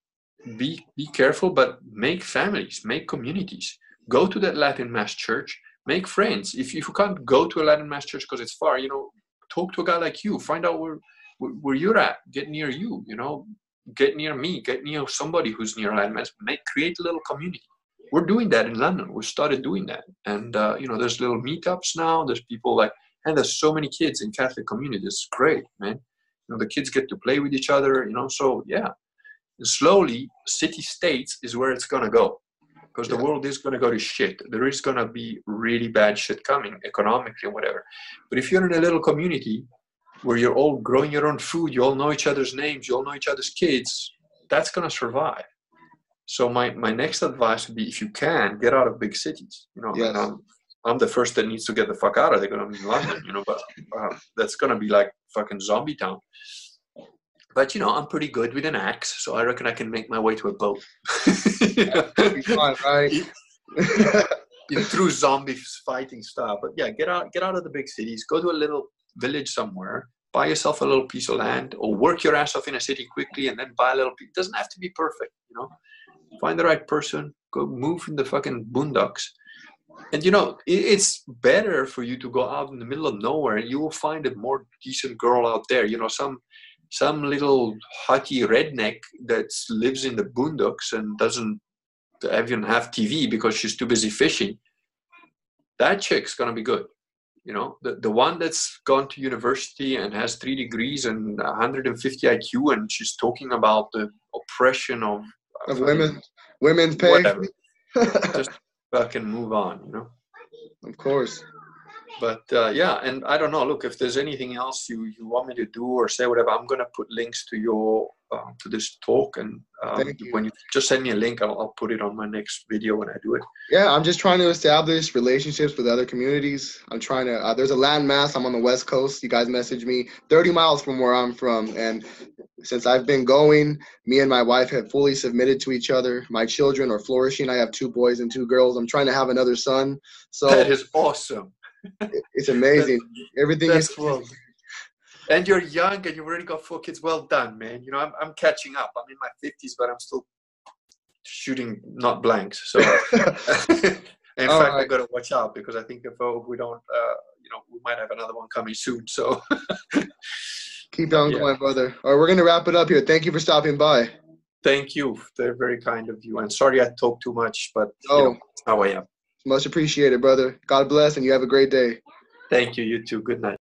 be be careful, but make families, make communities. Go to that Latin Mass church, make friends. If if you can't go to a Latin Mass church because it's far, you know, talk to a guy like you. Find out where where you're at get near you you know get near me get near somebody who's near Latin Mass. make create a little community we're doing that in london. We started doing that. And uh, you know there's little meetups now. There's people like and there's so many kids in catholic communities it's great man. You know the kids get to play with each other you know. So yeah. And slowly city states is where it's going to go because the world is going to go to shit. There is going to be really bad shit coming economically whatever. But if you're in a little community where you're all growing your own food, you all know each other's names, you all know each other's kids, that's going to survive. So my, my next advice would be if you can, get out of big cities. You know, yes. I'm, I'm, the first that needs to get the fuck out of there to in London, you know, but uh, that's going to be like fucking zombie town. But you know, I'm pretty good with an axe, so I reckon I can make my way to a boat. Be fine, right? <laughs> in through zombies fighting stuff. But yeah, get out, get out of the big cities. Go to a little village somewhere, buy yourself a little piece of land, or work your ass off in a city quickly and then buy a little piece. It doesn't have to be perfect, you know. Find the right person, go move in the fucking boondocks. And you know, it's better for you to go out in the middle of nowhere and you will find a more decent girl out there. You know, some some little hottie redneck that lives in the boondocks and doesn't even have TV because she's too busy fishing. That chick's gonna be good you know the, the one that's gone to university and has three degrees and 150 iq and she's talking about the oppression of, of women women's pay? whatever. <laughs> just fucking move on you know? Of course but uh, yeah and i don't know look if there's anything else you you want me to do or say whatever i'm gonna put links to your uh, to this talk and um, you. when you just send me a link I'll, I'll, put it on my next video when i do it. Yeah i'm just trying to establish relationships with other communities. I'm trying to uh, there's a Latin Mass. I'm on the west coast. You guys message me 30 miles from where i'm from. And since i've been going me and my wife have fully submitted to each other. My children are flourishing. I have two boys and two girls. I'm trying to have another son. So that is awesome it's amazing everything that's is well, and you're young and you've already got four kids. Well done, man. You know, I'm, I'm catching up. I'm in my 50s, but I'm still shooting not blanks. So, <laughs> <laughs> in All fact, right. I got to watch out because I think if uh, we don't, uh, you know, we might have another one coming soon. So, <laughs> Keep on Yeah. going, brother. All right, we're gonna wrap it up here. Thank you for stopping by. thank you. They're very kind of you. And sorry I talk too much, but you Oh. know, how I am. Much appreciated, brother. God bless, and you have a great day. Thank you. You too. Good night.